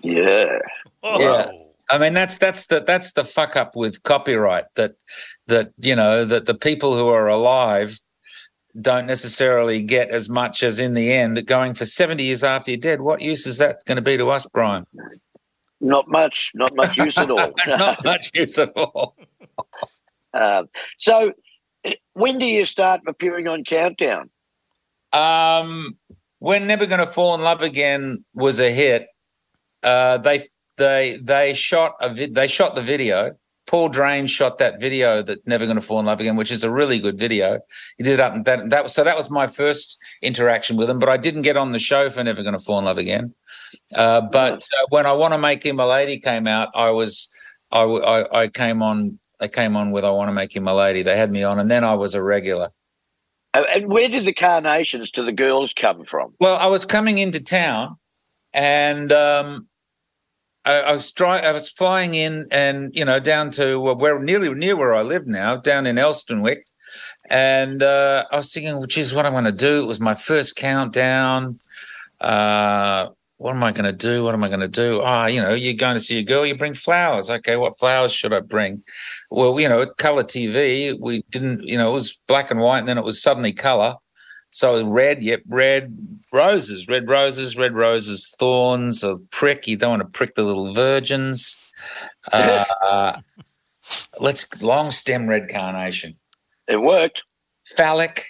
Yeah. Whoa. Yeah. I mean that's that's the that's the fuck up with copyright that that you know that the people who are alive don't necessarily get as much as in the end going for 70 years after you're dead. What use is that going to be to us, Brian? Not much. Not much use at all. Not much use at all. Um, so, when do you start appearing on Countdown? Um, We're Never Gonna Fall in Love Again was a hit. Uh, they they they shot a vid- they shot the video. Paul Drane shot that video that Never Gonna Fall in Love Again, which is a really good video. He did it up and that that was so that was my first interaction with him, but I didn't get on the show for Never Gonna Fall in Love Again. Uh, but uh, when I Want to Make Him a Lady came out, I was I I came on I came on with I Want to Make Him a Lady. They had me on, and then I was a regular. And where did the carnations to the girls come from? Well, I was coming into town, and um, I, I was trying. I was flying in, and you know, down to uh, where nearly near where I live now, down in Elsternwick, and uh, I was thinking, which is what I'm going to do. It was my first countdown. Uh, what am I going to do? What am I going to do? Ah, you know, you're going to see a girl, you bring flowers. Okay, what flowers should I bring? Well, you know, color TV, we didn't, you know, it was black and white, and then it was suddenly color. So red, yep, red roses, red roses, red roses, thorns, a prick. You don't want to prick the little virgins. Uh, let's long stem red carnation, It worked. phallic.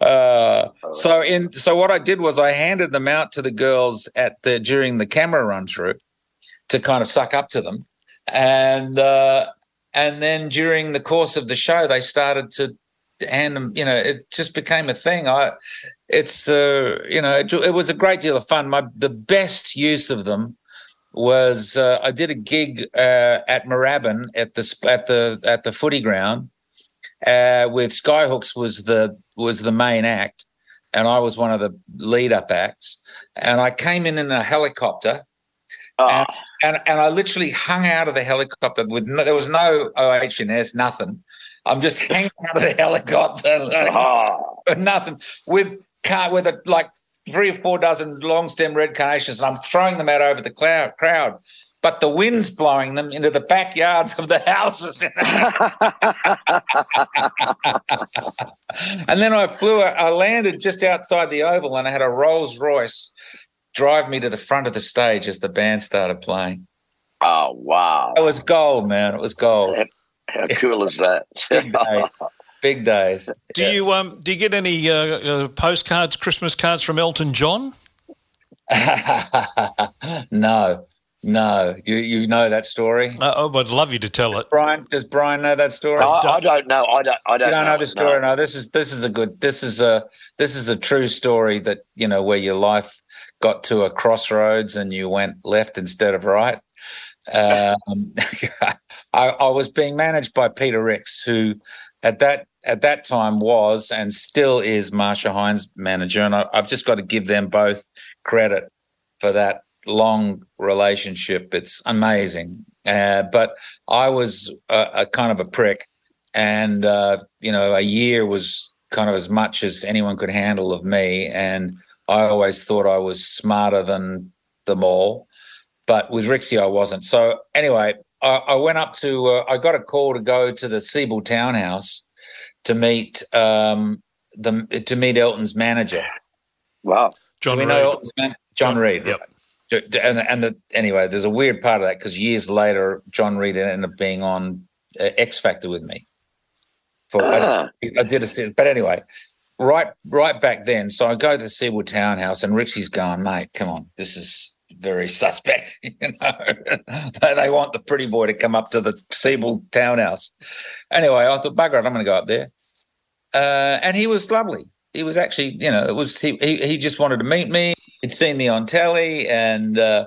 Uh, so in so what I did was I handed them out to the girls at the during the camera run through to kind of suck up to them, and uh, and then during the course of the show they started to hand them. You know, it just became a thing. I it's uh, you know it, it was a great deal of fun. My the best use of them was uh, I did a gig uh, at Moorabbin at the at the at the footy ground uh, with Skyhooks was the was the main act, and I was one of the lead up acts. And I came in in a helicopter, Oh, and and I literally hung out of the helicopter with no, there was no OHS, nothing. I'm just hanging out of the helicopter, oh. nothing with car with a, like three or four dozen long stem red carnations, and I'm throwing them out over the cloud, crowd. But the wind's blowing them into the backyards of the houses. and then I flew, I landed just outside the Oval and I had a Rolls Royce drive me to the front of the stage as the band started playing. oh, wow. It was gold, man. It was gold. How cool is that? Big days. Big days. Do you um do you get any uh, uh, postcards, Christmas cards from Elton John? no, no. You you know that story, Uh, I would love you to tell it. Brian? Does Brian know that story? I, I don't know. I don't. I don't, you don't know know the story. No. this is this is a good. This is a this is a true story that you know where your life got to a crossroads and you went left instead of right. Um, I, I was being managed by Peter Rix, who at that at that time was and still is Marcia Hines manager, and I, I've just got to give them both credit for that long relationship. It's amazing. Uh, but I was a, a kind of a prick, and uh, you know, a year was kind of as much as anyone could handle of me, and I always thought I was smarter than them all. But with Rixie, I wasn't. So anyway, I, I went up to. Uh, I got a call to go to the Sebel Townhouse to meet um, the to meet Elton's manager. Wow. John we Reid. know Elton's man- John, Reid. Yep. And and the anyway, there's a weird part of that because years later, John Reid ended up being on uh, X Factor with me. For Ah. I, I did a but anyway, right right back then. So I go to the Townhouse, and Richie's going, mate, come on, this is very suspect. You know, they want the pretty boy to come up to the Sebel Townhouse. Anyway, I thought, bugger it, I'm going to go up there. Uh, and he was lovely. He was actually, you know, it was he, he. He just wanted to meet me. He'd seen me on telly, and uh,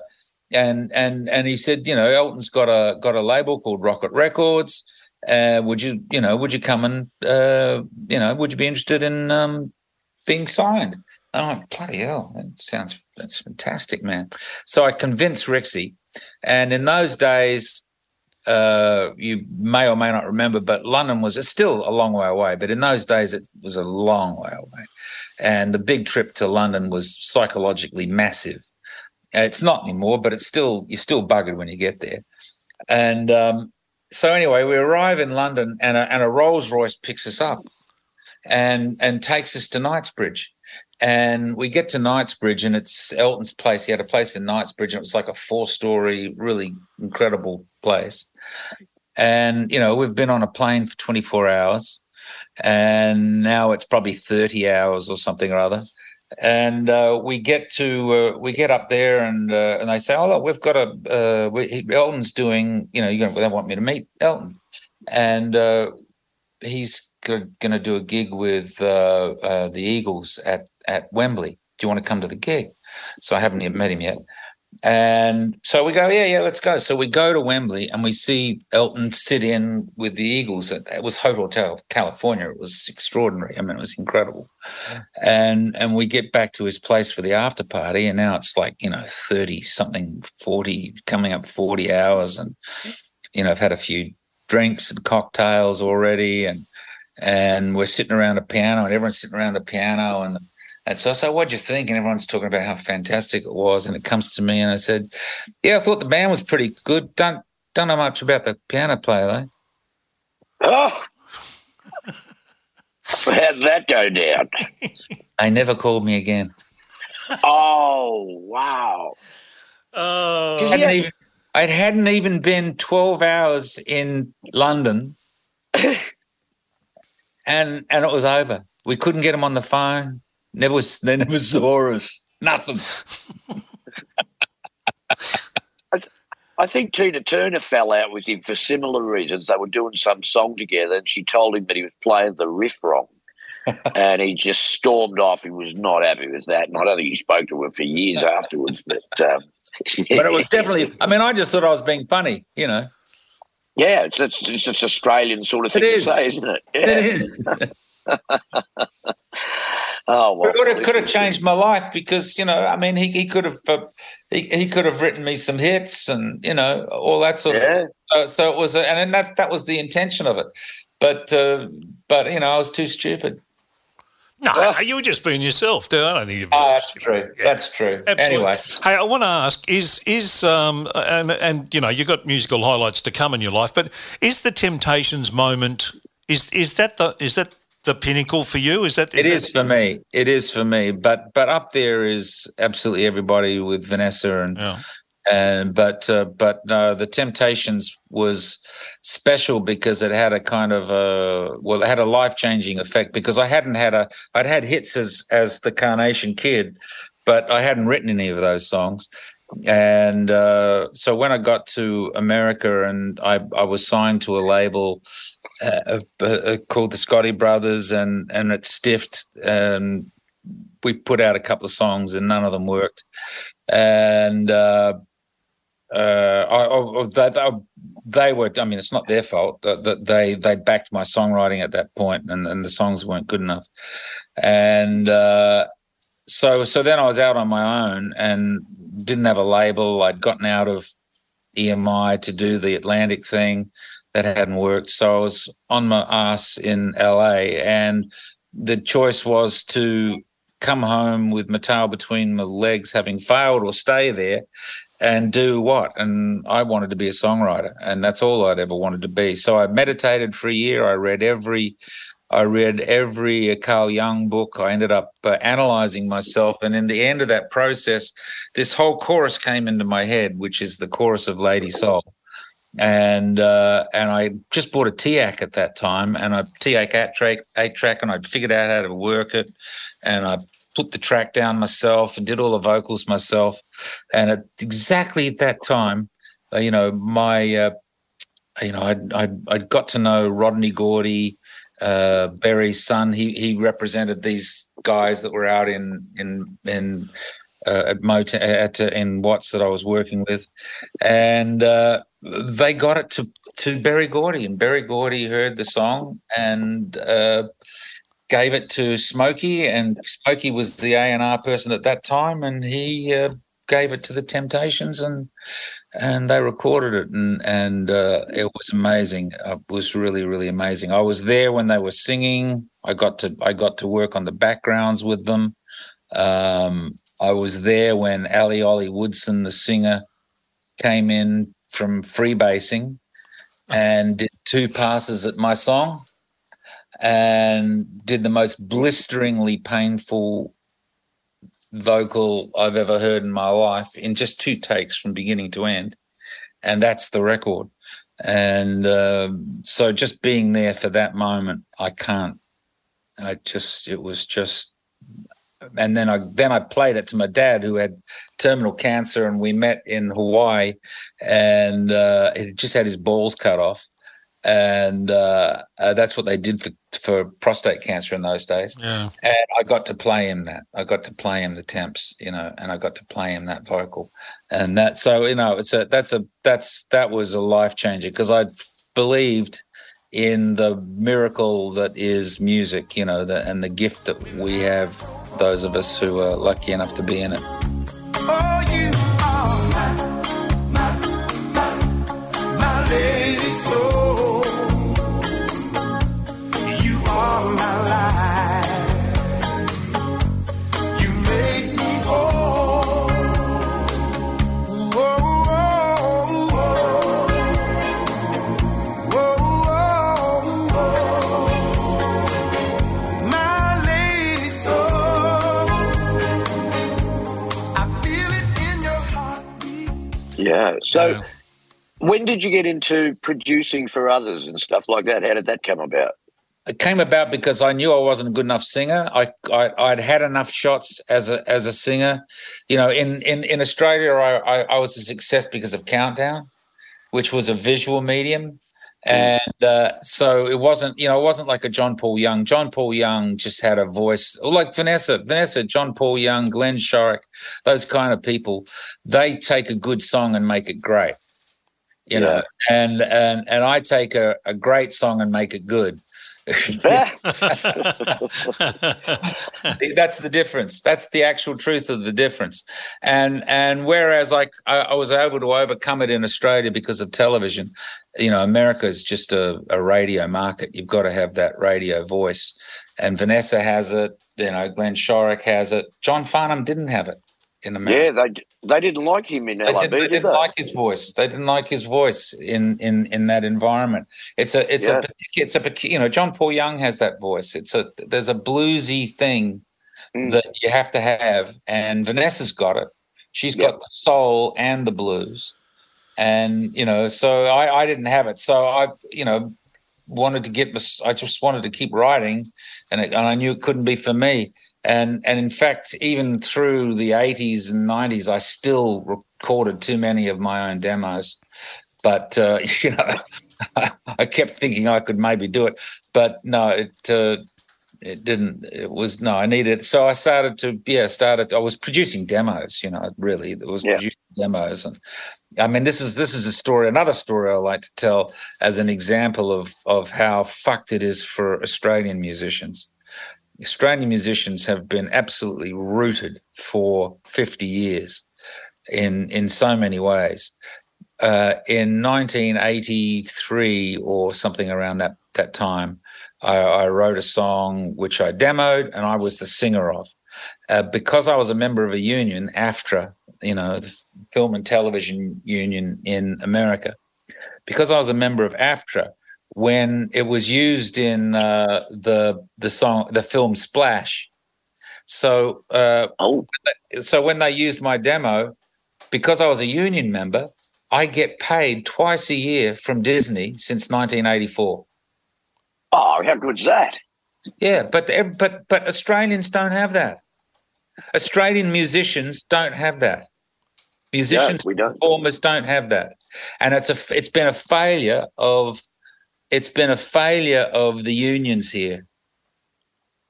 and and and he said, you know, Elton's got a got a label called Rocket Records. Uh, would you, you know, would you come and, uh, you know, would you be interested in um, being signed? Oh, bloody hell, that sounds that's fantastic, man. So I convinced Rixie, and in those days, uh, you may or may not remember, but London was it's still a long way away. But in those days, it was a long way away, and the big trip to London was psychologically massive. It's not anymore, but it's still you're still buggered when you get there. And um, so anyway, we arrive in London, and a, and a Rolls Royce picks us up, and and takes us to Knightsbridge. And we get to Knightsbridge, and it's Elton's place. He had a place in Knightsbridge, and it was like a four-story, really incredible place. And you know, we've been on a plane for 24 hours, and now it's probably 30 hours or something or other. And uh, we get to uh, we get up there, and uh, and they say, "Oh, look, we've got a uh, we, Elton's doing. You know, you're gonna, they want me to meet Elton, and uh, he's going to do a gig with uh, the Eagles at at Wembley. Do you want to come to the gig? So I haven't even met him yet. And so we go, yeah, yeah, let's go. So we go to Wembley and we see Elton sit in with the Eagles. It was Hotel California. It was extraordinary. I mean, it was incredible. And and we get back to his place for the after party, and now it's like you know thirty something, forty, coming up forty hours, and you know I've had a few drinks and cocktails already, and and we're sitting around a piano, and everyone's sitting around the piano, and and so I said, "What'd you think?" And everyone's talking about how fantastic it was, and it comes to me, and I said, "Yeah, I thought the band was pretty good. Don't don't know much about the piano player though." Oh. How'd that go down? They never called me again. Oh, wow. Oh, Cause Hadn't even- it hadn't even been twelve hours in London, and and it was over. We couldn't get him on the phone. Never was. They never saw us. Nothing. I think Tina Turner fell out with him for similar reasons. They were doing some song together, and she told him that he was playing the riff wrong. and he just stormed off. He was not happy with that. And I don't think he spoke to her for years afterwards. But um, But it was definitely. I mean, I just thought I was being funny. You know, yeah, it's it's, it's, it's Australian sort of thing It to say, isn't it? Yeah. it is. Oh well, It could have, could have changed my life because you know, I mean, he, he could have uh, he, he could have written me some hits and you know all that sort of. Uh, so it was, a, and that that was the intention of it. But uh, but you know, I was too stupid. No, you were just being yourself. Dude. I don't think you've Oh, that's true. That's true. Absolutely. Anyway, hey, I want to ask: is is um and and you know you've got musical highlights to come in your life, but is the Temptations moment is is that the is that the pinnacle for you? Is that it is that- is for me. It is for me. But but up there is absolutely everybody with Vanessa and Yeah. and but uh, but no, the Temptations was special because it had a kind of a well, it had a life changing effect because I hadn't had a I'd had hits as as the Carnation Kid, but I hadn't written any of those songs. And uh, so when I got to America and I, I was signed to a label uh, uh, called the Scotty Brothers and and it stiffed and we put out a couple of songs and none of them worked. And uh, uh, I, I, they, they, were. I mean, it's not their fault that they they backed my songwriting at that point, and, and the songs weren't good enough. And uh, so so then I was out on my own and didn't have a label. I'd gotten out of EMI to do the Atlantic thing that hadn't worked. So I was on my ass in LA, and the choice was to come home with my tail between my legs, having failed, or stay there and do what? And I wanted to be a songwriter, and that's all I'd ever wanted to be. So I meditated for a year. I read every, I read every Carl Jung book. I ended up uh, analyzing myself, and in the end of that process, this whole chorus came into my head, which is the chorus of Lady Soul. And uh, and I just bought a TEAC at that time, and I TEAC eight track, eight track, and I figured out how to work it, and I put the track down myself and did all the vocals myself. And at exactly at that time, uh, you know, my, uh, you know, I'd, I'd, I'd got to know Rodney Gordy, uh, Berry's son. He he represented these guys that were out in in in uh, at Motown at uh, in Watts that I was working with, and uh, they got it to to Berry Gordy, and Berry Gordy heard the song and. Uh, gave it to Smokey, and Smokey was the A and R person at that time, and he uh, gave it to the Temptations, and and they recorded it, and and uh, it was amazing. It was really really amazing. I was there when they were singing. I got to I got to work on the backgrounds with them. Um, I was there when Ali Ollie Woodson, the singer, came in from freebasing and did two passes at my song and did the most blisteringly painful vocal I've ever heard in my life in just two takes from beginning to end. And that's the record. And um, so just being there for that moment, I can't, I just, it was just, and then I then I played it to my dad who had terminal cancer, and we met in Hawaii, and uh, he just had his balls cut off, and uh, uh, that's what they did for for prostate cancer in those days. Yeah. And I got to play him that. I got to play him the temps, you know, and I got to play him that vocal, and that. So you know, it's a that's a that's that was a life changer because I believed in the miracle that is music, you know, the, and the gift that we have. Those of us who are lucky enough to be in it. Yeah. So, Yeah. when did you get into producing for others and stuff like that? How did that come about? it came about because I knew I wasn't a good enough singer. I, I I'd had enough shots as a as a singer. You know, in in in Australia, I, I I was a success because of Countdown, which was a visual medium, And uh, so it wasn't, you know, it wasn't like a John Paul Young. John Paul Young just had a voice, like Vanessa, Vanessa, John Paul Young, Glenn Shorrock, those kind of people. They take a good song and make it great, you know. And and and I take a, a great song and make it good. That's the difference. That's the actual truth of the difference. And and whereas I, I was able to overcome it in Australia because of television, you know, America is just a, a radio market. You've got to have that radio voice. And Vanessa has it. You know, Glenn Shorrock has it. John Farnham didn't have it in America. yeah, they they didn't like him in They LIB, didn't, they did didn't they? like his voice. They didn't like his voice in in in that environment. It's a it's Yeah. a it's a you know John Paul Young has that voice. It's a there's a bluesy thing Mm. that you have to have, and Vanessa's got it. She's Yeah. got the soul and the blues, and you know so I I didn't have it. So I you know wanted to get this. I just wanted to keep writing, and it, and I knew it couldn't be for me. And and in fact, even through the eighties and nineties, I still recorded too many of my own demos. But uh, you know, I kept thinking I could maybe do it, but no, it uh, it didn't. It was no, I needed. So I started to yeah, started. I was producing demos. You know, really, it was Yeah. producing demos, and I mean, this is this is a story, another story I like to tell as an example of of how fucked it is for Australian musicians. Australian musicians have been absolutely rooted for 50 years in in so many ways. Uh, in 1983 or something around that that time, I, I wrote a song which I demoed and I was the singer of. Uh, because I was a member of a union, AFTRA, you know, the Film and Television Union in America, because I was a member of AFTRA, when it was used in uh, the the song, the film Splash. So, uh, Oh, so when they used my demo, because I was a union member, I get paid twice a year from Disney since 1984. oh, how good's that? Yeah, but but but Australians don't have that. Australian musicians don't have that. Musicians, we don't. performers don't have that, and it's a it's been a failure of it's been a failure of the unions here.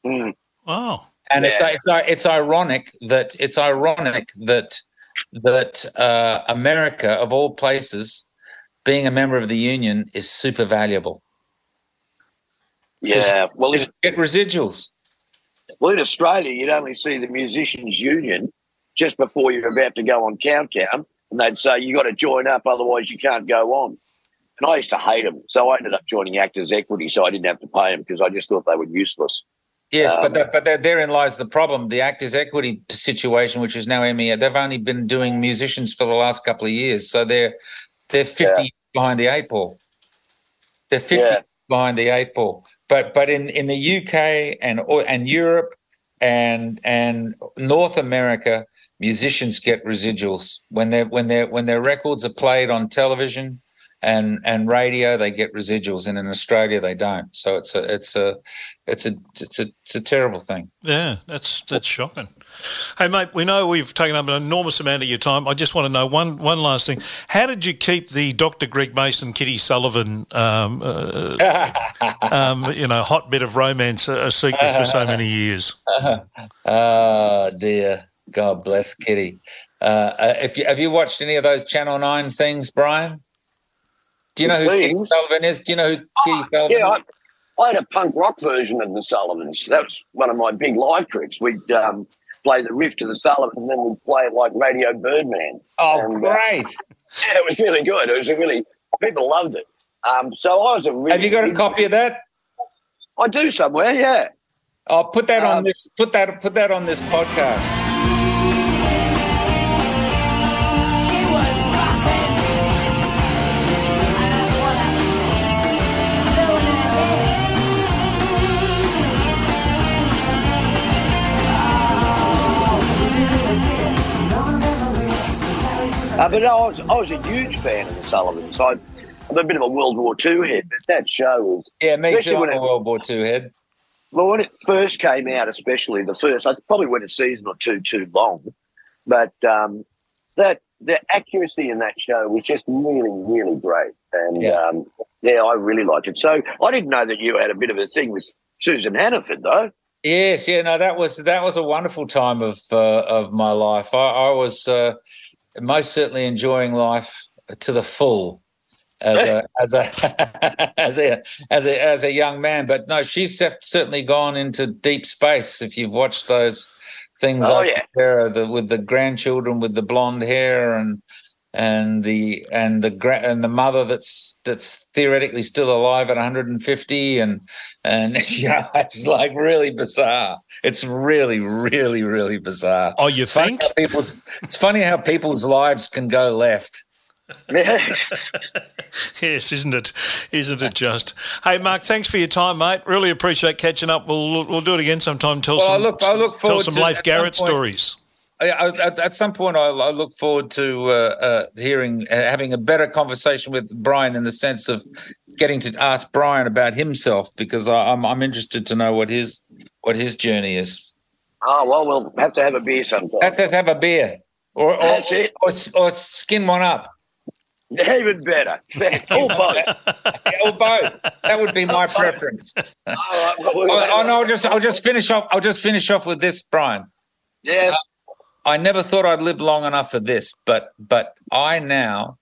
Mm. Wow. and it's Yeah. it's it's ironic that it's ironic that that uh, America of all places, being a member of the union, is super valuable. Yeah. Well, in, You get residuals. well, in Australia, you'd only see the musicians' union just before you're about to go on countdown, and they'd say you got to join up, otherwise you can't go on. And I used to hate them, so I ended up joining Actors Equity, so I didn't have to pay them because I just thought they were useless. Yes, Um, but that, but that, therein lies the problem. The Actors Equity situation, which is now MEA, they've only been doing musicians for the last couple of years, so they're they're fifty behind the eight ball. They're fifty Yeah. behind the eight ball. But but in, in the UK and and Europe and and North America, musicians get residuals when their when their when their records are played on television and and radio. They get residuals, and in Australia they don't. So it's a it's a it's a it's a, it's a terrible thing. Yeah, that's that's shocking. Hey, mate, we know we've taken up an enormous amount of your time. I just want to know one one last thing. How did you keep the Dr. Greg Mason, Kitty Sullivan, um, uh, um, you know, hot bit of romance a, a secret for so many years? oh dear, God bless Kitty. Uh, uh, if you have you watched any of those Channel Nine things, Brian? Do you know who Things? Sullivan is? Do you know who Kitty Sullivan Yeah, is? I, I had a punk rock version of the Sullivans. That was one of my big live tricks. We'd um, play the riff to the Sullivans, and then we'd play it like Radio Birdman. Oh, and, uh, great! Yeah, it was really good. It was a really people loved it. Um, so I was a really Have you got a copy of that? I do somewhere. Yeah. I'll put that on Um, this. Put that. Put that on this podcast. Uh, but I was, I was a huge fan of the Sullivans. I, I'm a bit of a World War II head, but that show was Yeah, me too. when I'm a World War II head. Well, when it first came out, especially the first, I probably went a season or two too long, but um, that the accuracy in that show was just really, really great. and Yeah. um, yeah, I really liked it. So I didn't know that you had a bit of a thing with Susan Hannaford, though. Yes, yeah, no, that was that was a wonderful time of uh, of my life. I, I was uh, most certainly enjoying life to the full as a as a as a as a as a young man. But no, she's certainly gone into deep space. If you've watched those things Oh, over yeah. there, the, with the grandchildren with the blonde hair and and the and the gra- and the mother that's that's theoretically still alive at 150 and and you know it's like really bizarre it's really really really bizarre Oh, you It's funny think? how people's it's funny how people's lives can go left Yes, isn't it? Isn't it just? Hey, Mark, thanks for your time, mate. Really appreciate catching up. We'll we'll do it again sometime. Tell Well, I some look- I look tell some to- Leif at some Garrett point- stories. I, I, at, at some point, I, I look forward to uh, uh, hearing, uh, having a better conversation with Brian in the sense of getting to ask Brian about himself because I, I'm I'm interested to know what his what his journey is. oh well, we'll have to have a beer sometime. Let's just have a beer, or or, or, or skin one up, Even better. Or both. or both. That would be my preference. All right, well, we'll- oh no, I'll just I'll just finish off. I'll just finish off with this, Brian. Yeah, I never thought I'd live long enough for this, but but I now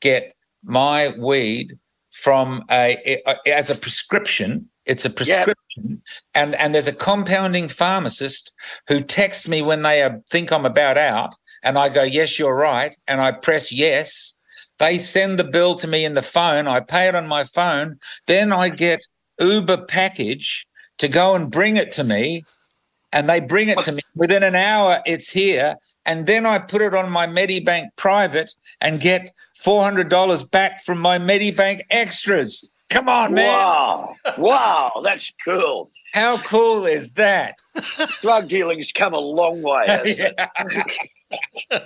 get my weed from a, a- as a prescription. It's a prescription, and and there's a compounding pharmacist who texts me when they think I'm about out, and I go, yes, you're right, and I press yes. They send the bill to me in the phone. I pay it on my phone. Then I get Uber package to go and bring it to me and they bring it to me. Within an hour it's here and then i put it on my medibank private and get $400 back from my medibank extras. Come on man. Wow, wow, that's cool. how cool is that? Drug dealing's come a long way. hasn't it?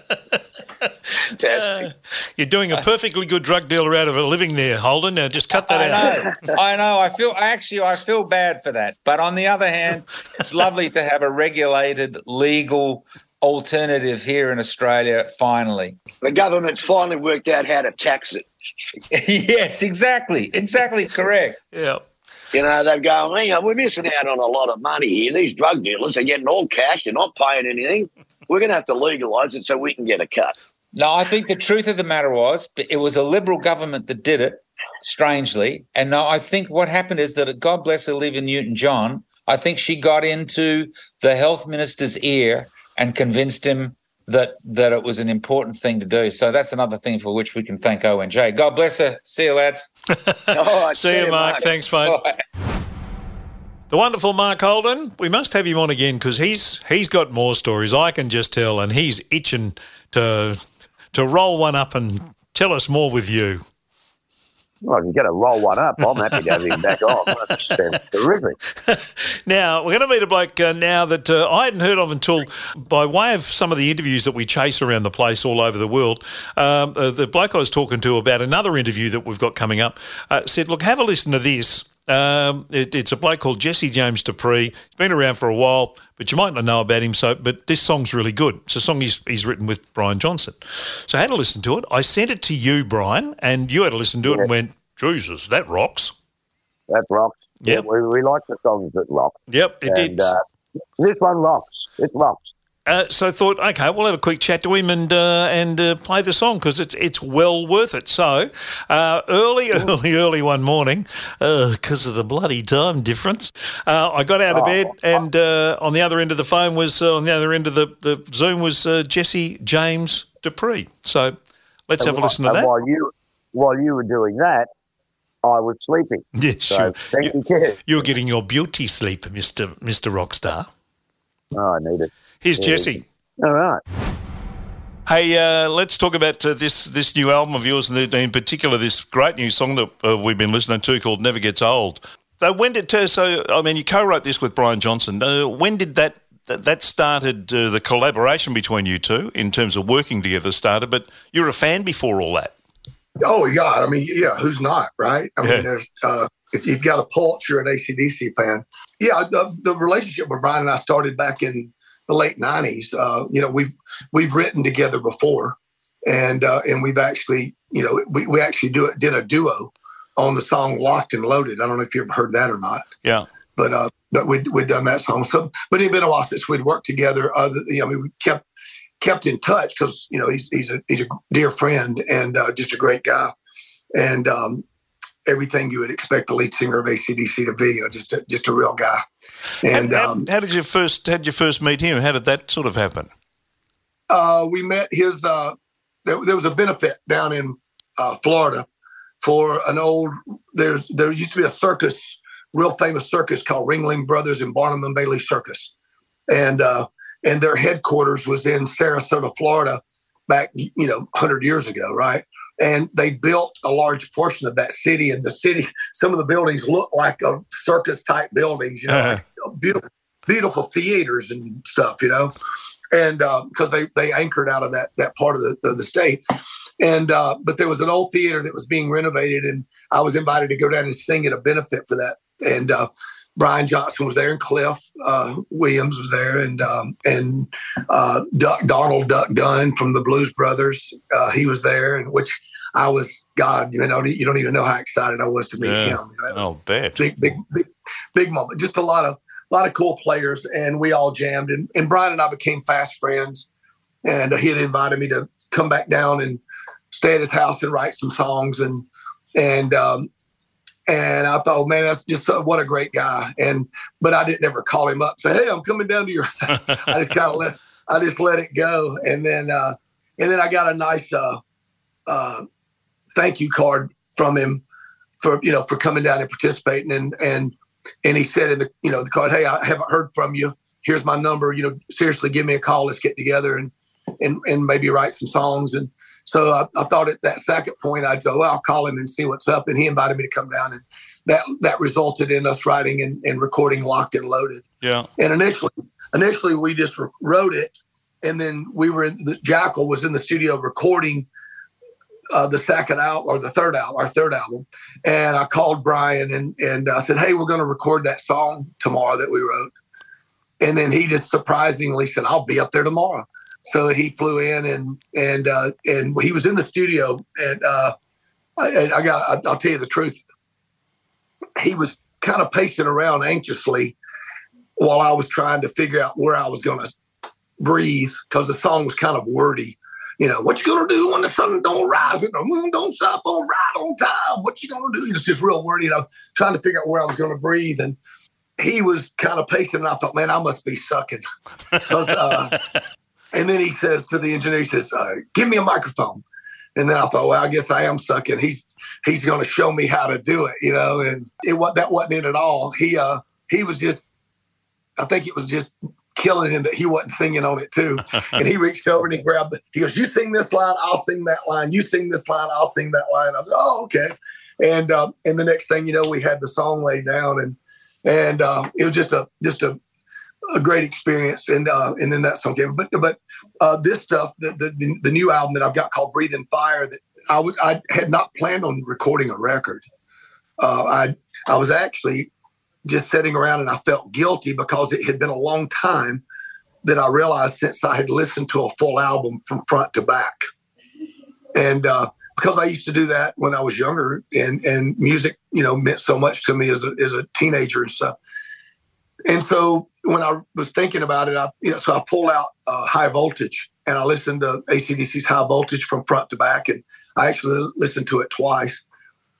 Fantastic. Uh, you're doing a perfectly good drug dealer out of a living there, Holden. Now just cut that out. I know, I know. I feel actually, I feel bad for that. But on the other hand, it's lovely to have a regulated, legal alternative here in Australia. Finally, The government's finally worked out how to tax it. yes, exactly, exactly correct. Yeah. You know, they're going, hey, we're missing out on a lot of money here. These drug dealers are getting all cash. They're not paying anything. We're going to have to legalise it so we can get a cut. No, I think the truth of the matter was it was a liberal government that did it, strangely. And no, I think what happened is that God bless Olivia Newton John, I think she got into the health minister's ear and convinced him that that it was an important thing to do. So that's another thing for which we can thank ONJ. God bless her. See you, lads. All right, See you, Mark. Thanks, mate. The wonderful Mark Holden. We must have him on again because he's he's got more stories. I can just tell, and he's itching to to roll one up and tell us more with you. Well, if you're going to roll one up, I'm happy to have him back on. That sounds terrific. Now we're going to meet a bloke uh, now that uh, I hadn't heard of until by way of some of the interviews that we chase around the place all over the world. Um, uh, the bloke I was talking to about another interview that we've got coming up uh, said, "Look, have a listen to this." Um, it, it's a bloke called Jesse James Dupree. He's been around for a while, but you might not know about him. So, but this song's really good. It's a song he's, he's written with Brian Johnson. So I had to listen to it. I sent it to you, Brian, and you had to listen to it and went, "Jesus, that rocks." That rocks. Yep. We, we like the songs that rock. Yep, it and did. uh, this one rocks. It rocks. Uh, so I thought, okay, we'll have a quick chat to him and uh, and uh, play the song because it's it's well worth it. So uh, early, early, early one morning, because of the bloody time difference, uh, I got out of bed and uh, on the other end of the phone was uh, on the other end of the, the Zoom was uh, Jesse James Dupree. So let's have a listen to that. While you, while you were doing that, I was sleeping. Yeah, So sure. you, you you're getting your beauty sleep, Mister Mister Rockstar. Oh, I need it. Here's Yeah. Jesse. All right. Hey, uh, let's talk about uh, this this new album of yours, and in particular this great new song that uh, we've been listening to called "Never Gets Old." So when did uh, so? I mean, you co-wrote this with Brian Johnson. Uh, when did that that, that started? Uh, the collaboration between you two in terms of working together started. But you're a fan before all that. Oh yeah, I mean, yeah, who's not, right? I Yeah. mean, there's, uh, if you've got a pulse, you're an ACDC fan. Yeah, the, the relationship with Brian and I started back in the late '90s. Uh, you know, we've we've written together before, and uh, and we've actually you know, we, we actually do it, did a duo on the song Locked and Loaded. I don't know if you've heard that or not, Yeah. but uh, but we'd, we'd done that song. So, but it'd been a while since we'd worked together. Other, you know, I mean, we kept kept in touch because you know he's he's a he's a dear friend and uh, just a great guy, and um, everything you would expect the lead singer of ACDC to be. You know, just a, just a real guy. And how, um, how did you first how did you first meet him? How did that sort of happen? uh, we met his. Uh, there, there was a benefit down in uh, Florida for an old. There's there used to be a circus, real famous circus called Ringling Brothers and Barnum and Bailey Circus, and uh, and their headquarters was in Sarasota, Florida, back you know 100 years ago, right? And they built a large portion of that city, and the city, some of the buildings look like a circus type buildings, you know, Uh-huh. like beautiful, beautiful theaters and stuff, you know and because they they anchored out of that that part of the of the state, and uh, but there was an old theater that was being renovated, and I was invited to go down and sing at a benefit for that, and uh, Brian Johnson was there, and Cliff uh, Williams was there, and um, and uh, Duck Donald Duck Dunn from the Blues Brothers, uh, he was there, and which I was God, you know, you don't even know how excited I was to meet Yeah. him. You know, Oh, bet. big, big, big, big moment. Just a lot of, lot of cool players, and we all jammed. And, and Brian and I became fast friends. And he had invited me to come back down and stay at his house and write some songs. And and um, and I thought, man, that's just so, what a great guy. And but I didn't ever call him up say, hey, I'm coming down to your. I just kind of let I just let it go, and then uh, and then I got a nice uh, uh, thank you card from him for you know for coming down and participating. And and and he said in the you know the card hey i haven't heard from you. Here's my number. You know seriously give me a call. Let's get together and and and maybe write some songs. And so i, I thought at that second point i'd say well i'll call him and see what's up and he invited me to come down and that that resulted in us writing and, and recording locked and loaded Yeah. and initially, initially we just wrote it, and then we were in the Jackyl was in the studio recording uh, the second album or the third album, our third album. And I called Brian and and I said, "Hey, we're going to record that song tomorrow that we wrote." And then he just surprisingly said, "I'll be up there tomorrow." So he flew in and and uh, and he was in the studio and uh, I, I got I'll tell you the truth. He was kind of pacing around anxiously while I was trying to figure out where I was going to breathe because the song was kind of wordy. You know, what you gonna do when the sun don't rise and the moon don't stop on right on time? What you gonna do? It's just real wordy. You know, trying to figure out where I was gonna breathe, and he was kind of pacing. And I thought, man, I must be sucking. 'Cause, uh, and then he says to the engineer, he says, uh, "Give me a microphone." And then I thought, well, I guess I am sucking. He's he's going to show me how to do it, you know. And it what that wasn't it at all. He uh he was just, I think it was just killing him that he wasn't singing on it too. and he reached over and he grabbed the. He goes, "You sing this line, I'll sing that line. You sing this line, I'll sing that line." I was, "Oh, okay." And um, and the next thing you know, we had the song laid down, and and uh, it was just a just a a great experience. And uh, and then that song came. But but uh, this stuff, the, the the new album that I've got called "Breathing Fire," that I was I had not planned on recording a record. Uh, I I was actually just sitting around and I felt guilty because it had been a long time that I realized since I had listened to a full album from front to back. And uh, because I used to do that when I was younger and, and music, you know, meant so much to me as a, as a teenager and stuff. And so when I was thinking about it, I, you know, so I pulled out uh, high voltage and I listened to ACDC's high voltage from front to back. And I actually listened to it twice.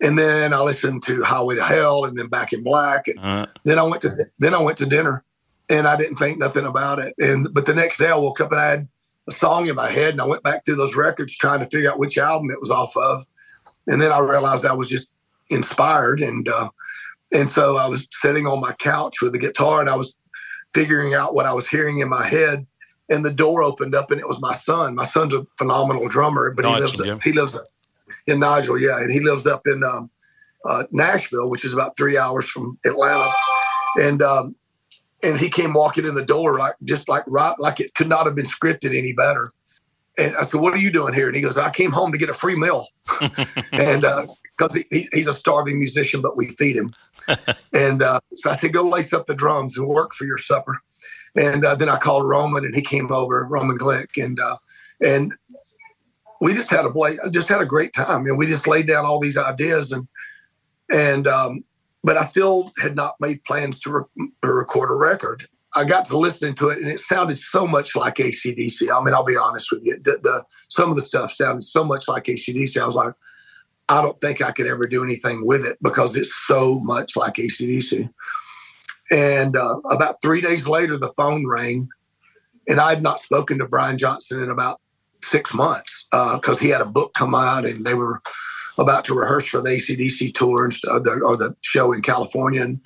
And then I listened to Highway to Hell and then Back in Black. And Uh, then I went to then I went to dinner, and I didn't think nothing about it. And but the next day I woke up and I had a song in my head, and I went back through those records trying to figure out which album it was off of. And then I realized I was just inspired, and uh, and so I was sitting on my couch with the guitar, and I was figuring out what I was hearing in my head. And the door opened up, and it was my son. My son's a phenomenal drummer, but he lives yeah. he lives in Nigel, yeah, and he lives up in um, uh, Nashville, which is about three hours from Atlanta. And um, and he came walking in the door like just like right like it could not have been scripted any better. And I said, "What are you doing here?" And he goes, "I came home to get a free meal." and because he, he, he's a starving musician, but we feed him. and uh, so I said, "Go lace up the drums and work for your supper." And uh, then I called Roman, and he came over, Roman Glick, and uh, and we just had a bla- just had a great time, and we just laid down all these ideas and and um, but I still had not made plans to, re- to record a record. I got to listening to it, and it sounded so much like ACDC. I mean, I'll be honest with you. The, the some of the stuff sounded so much like ACDC. I was like, I don't think I could ever do anything with it because it's so much like ACDC. And uh, about three days later, the phone rang, and I had not spoken to Brian Johnson in about six months because he had a book come out, and they were about to rehearse for the ACDC tour and or the, or the show in California. And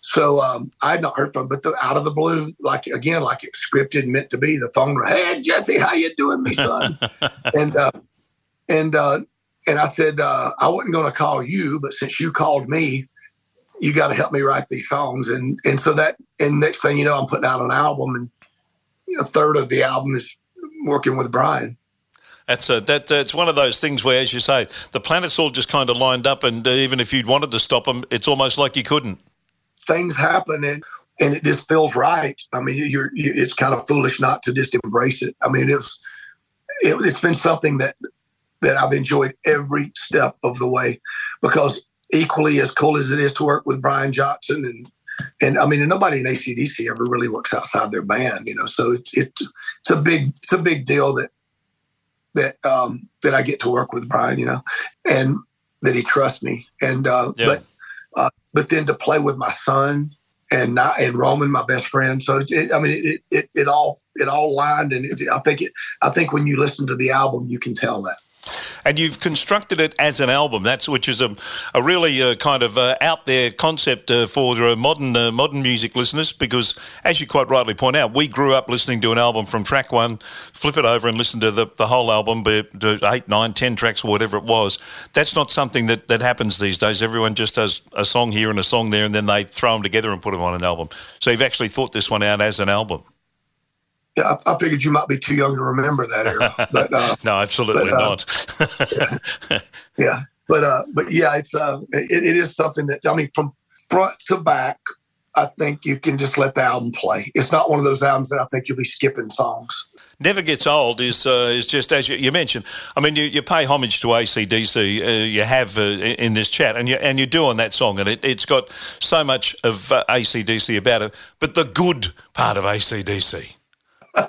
so um, I had not heard from him, but the, out of the blue, like again, like it's scripted, meant to be. The phone, rang, hey Jesse, how you doing, me son? and uh, and uh, and I said uh, I wasn't going to call you, but since you called me, you got to help me write these songs. And and so that and next thing you know, I'm putting out an album, and you know, a third of the album is working with Brian. That's a, that. It's one of those things where, as you say, the planets all just kind of lined up, and uh, even if you'd wanted to stop them, it's almost like you couldn't. Things happen, and and it just feels right. I mean, you're, you it's kind of foolish not to just embrace it. I mean, it's it, it's been something that that I've enjoyed every step of the way because equally as cool as it is to work with Brian Johnson and and I mean and nobody in ACDC ever really works outside their band, you know. So it's it's it's a big it's a big deal that that um that I get to work with Brian, you know, and that he trusts me. And uh Yeah. but uh but then to play with my son and not and Roman, my best friend. So it, it, I mean it, it it all it all lined and it, I think it I think when you listen to the album you can tell that. And you've constructed it as an album. That's which is a, a really uh, kind of uh, out there concept uh, for uh, modern uh, modern music listeners. Because, as you quite rightly point out, we grew up listening to an album from track one, flip it over and listen to the, the whole album, be eight, nine, ten tracks, or whatever it was. That's not something that, that happens these days. Everyone just does a song here and a song there, and then they throw them together and put them on an album. So you've actually thought this one out as an album. Yeah, I, I figured you might be too young to remember that era, but uh, No, absolutely But, uh, not. yeah, but uh, but yeah, it's uh, it, it is something that I mean, from front to back, I think you can just let the album play. It's not one of those albums that I think you'll be skipping songs. Never Gets Old is uh, is just as you, you mentioned. I mean, you, you pay homage to ACDC. Uh, you have uh, in this chat, and you and you do on that song, and it, it's got so much of uh, ACDC about it. But the good part of ACDC.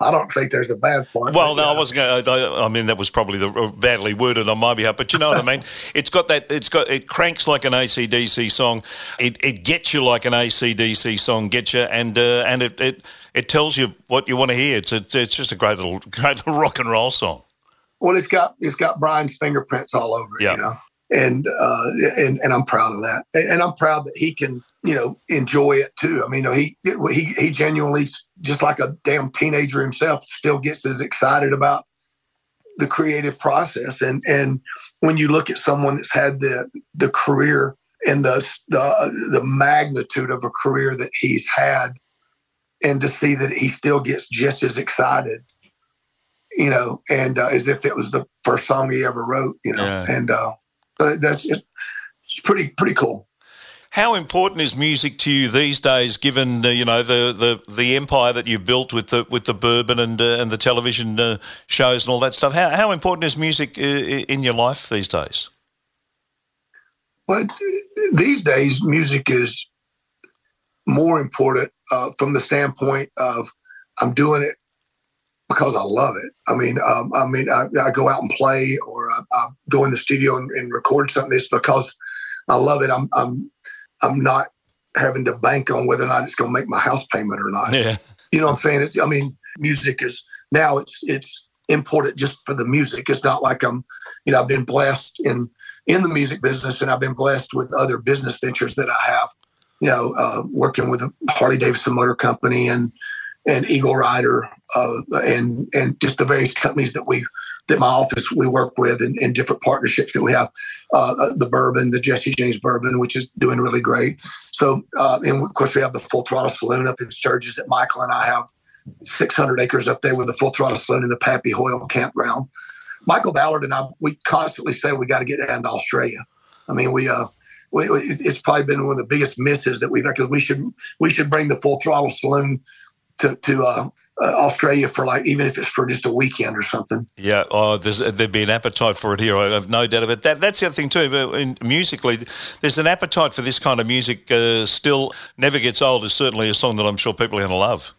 I don't think there's a bad part. Well, no, I wasn't going. to I mean, that was probably the uh, badly worded on my behalf. But you know what I mean. It's got that. It's got. It cranks like an ACDC song. It, it gets you like an ACDC song gets you, and uh, and it, it it tells you what you want to hear. It's a, it's just a great little great little rock and roll song. Well, it's got it's got Brian's fingerprints all over it, Yeah. you know, and uh, and and I'm proud of that, and, and I'm proud that he can you know enjoy it too. I mean, you know, he he he genuinely just like a damn teenager himself still gets as excited about the creative process, and and when you look at someone that's had the the career and the the, the magnitude of a career that he's had, and to see that he still gets just as excited you know, and uh, as if it was the first song he ever wrote, you know, Yeah. and uh, that's it. It's pretty pretty cool. How important is music to you these days, given uh, you know the, the, the empire that you've built with the with the bourbon and uh, and the television uh, shows and all that stuff? How, how important is music uh, in your life these days? But these days, music is more important uh, from the standpoint of I'm doing it because I love it. I mean, um, I mean, I, I go out and play, or I, I go in the studio and, and record something. It's because I love it. I'm I'm I'm not having to bank on whether or not it's going to make my house payment or not. Yeah, You know what I'm saying? It's I mean, music is now it's it's important just for the music. It's not like I'm, you know, I've been blessed in in the music business and I've been blessed with other business ventures that I have, you know, uh, working with Harley Davidson Motor Company and and Eagle Rider uh, and and just the various companies that we that my office we work with and, and different partnerships that we have. Uh, the bourbon, the Jesse James bourbon, which is doing really great. So, uh, and of course, we have the Full Throttle Saloon up in Sturgis that Michael and I have 600 acres up there with the Full Throttle Saloon in the Pappy Hoyle campground. Michael Ballard and I, we constantly say we got to get down to Australia. I mean, we, uh, we, we- it's probably been one of the biggest misses that we've because we should we should bring the Full Throttle Saloon to to uh, uh, Australia for like even if it's for just a weekend or something. Yeah, oh, there's, there'd be an appetite for it here. I have no doubt about that. That's the other thing too. but In, musically, there's an appetite for this kind of music. Uh, still, never gets old is certainly a song that I'm sure people are going to love.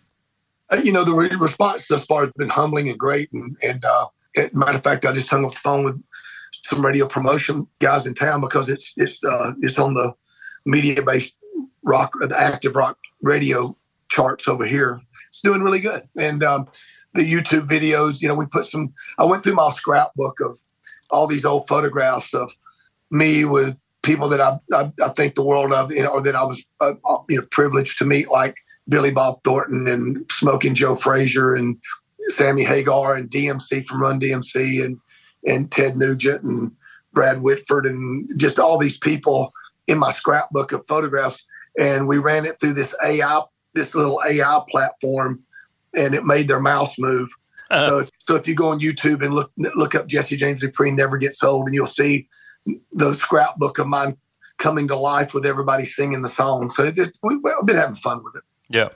Uh, you know, the re- response thus far has been humbling and great. And, and uh, it, matter of fact, I just hung up the phone with some radio promotion guys in town because it's it's uh, it's on the Mediabase rock, the active rock radio charts over here it's doing really good. And um, the YouTube videos, you know, we put some. I went through my scrapbook of all these old photographs of me with people that I, I, I think the world of, you know, or that I was, uh, uh you know, privileged to meet, like Billy Bob Thornton and Smoking Joe Frazier and Sammy Hagar and DMC from Run DMC and and Ted Nugent and Brad Whitford and just all these people in my scrapbook of photographs. And we ran it through this AI this little AI platform, and it made their mouse move. Uh, so, so if you go on YouTube and look look up Jesse James Dupree never gets old, and you'll see the scrapbook of mine coming to life with everybody singing the song. So it just we, have been having fun with it. Yeah.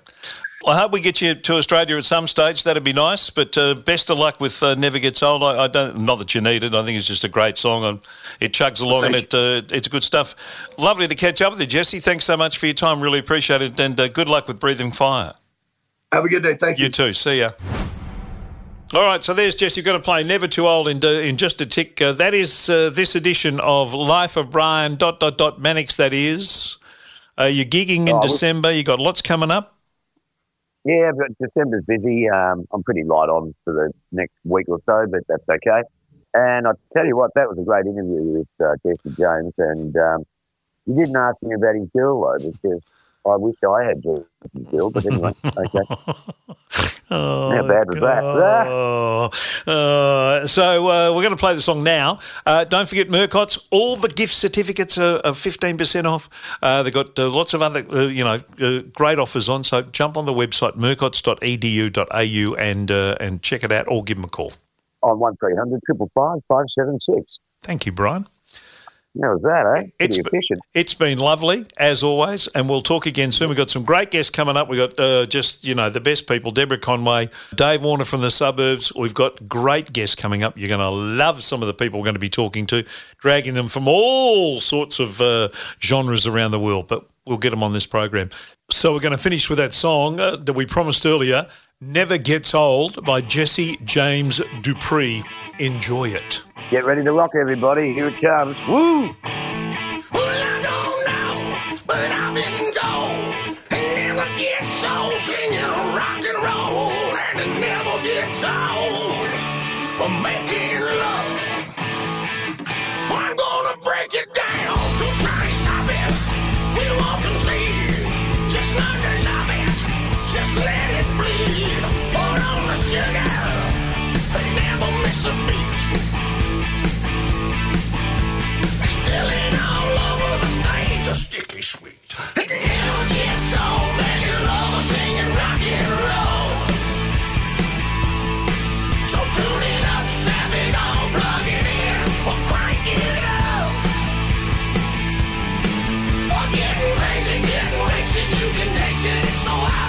I hope we get you to Australia at some stage. That'd be nice. But uh, best of luck with uh, "Never Gets Old." I, I, don't, not that you need it. I think it's just a great song, and it chugs along, and it, uh, it's good stuff. Lovely to catch up with you, Jesse. Thanks so much for your time. Really appreciate it, and uh, good luck with breathing fire. Have a good day. Thank you. You too. See ya. All right, so there's Jesse. You're going to play "Never Too Old" in, in just a tick. Uh, that is uh, this edition of Life of Brian. Dot dot dot Mannix. That is. you're gigging in oh, December. You've got lots coming up. Yeah, but December's busy. Um, I'm pretty light on for the next week or so, but that's okay. And I tell you what, that was a great interview with uh, Jesse James. And um, you didn't ask me about his girl though, because I wish I had Jesse's girl. But anyway, okay. Oh, How bad was that? uh, so uh, we're going to play the song now. Uh, don't forget Murcott's. All the gift certificates are, are 15% off. Uh, they've got uh, lots of other, uh, you know, great offers on. So jump on the website murcotts.edu.au and and check it out or give them a call. On 1300 556. Thank you, Brian. How was that, eh? It's, efficient. it's been lovely, as always, and we'll talk again soon. We've got some great guests coming up. We've got uh, just, you know, the best people Deborah Conway, Dave Warner from the suburbs. We've got great guests coming up. You're going to love some of the people we're going to be talking to, dragging them from all sorts of uh, genres around the world, but we'll get them on this program. So we're going to finish with that song uh, that we promised earlier, Never Gets Old by Jesse James Dupree. Enjoy it. Get ready to rock, everybody. Here it comes. Woo! Sticky sweet. Never gets old. And you love singing rock and roll. So tune it up, snap it on, plug it in, or crank it up. Or getting crazy, getting wasted, you can taste it, it's so of control.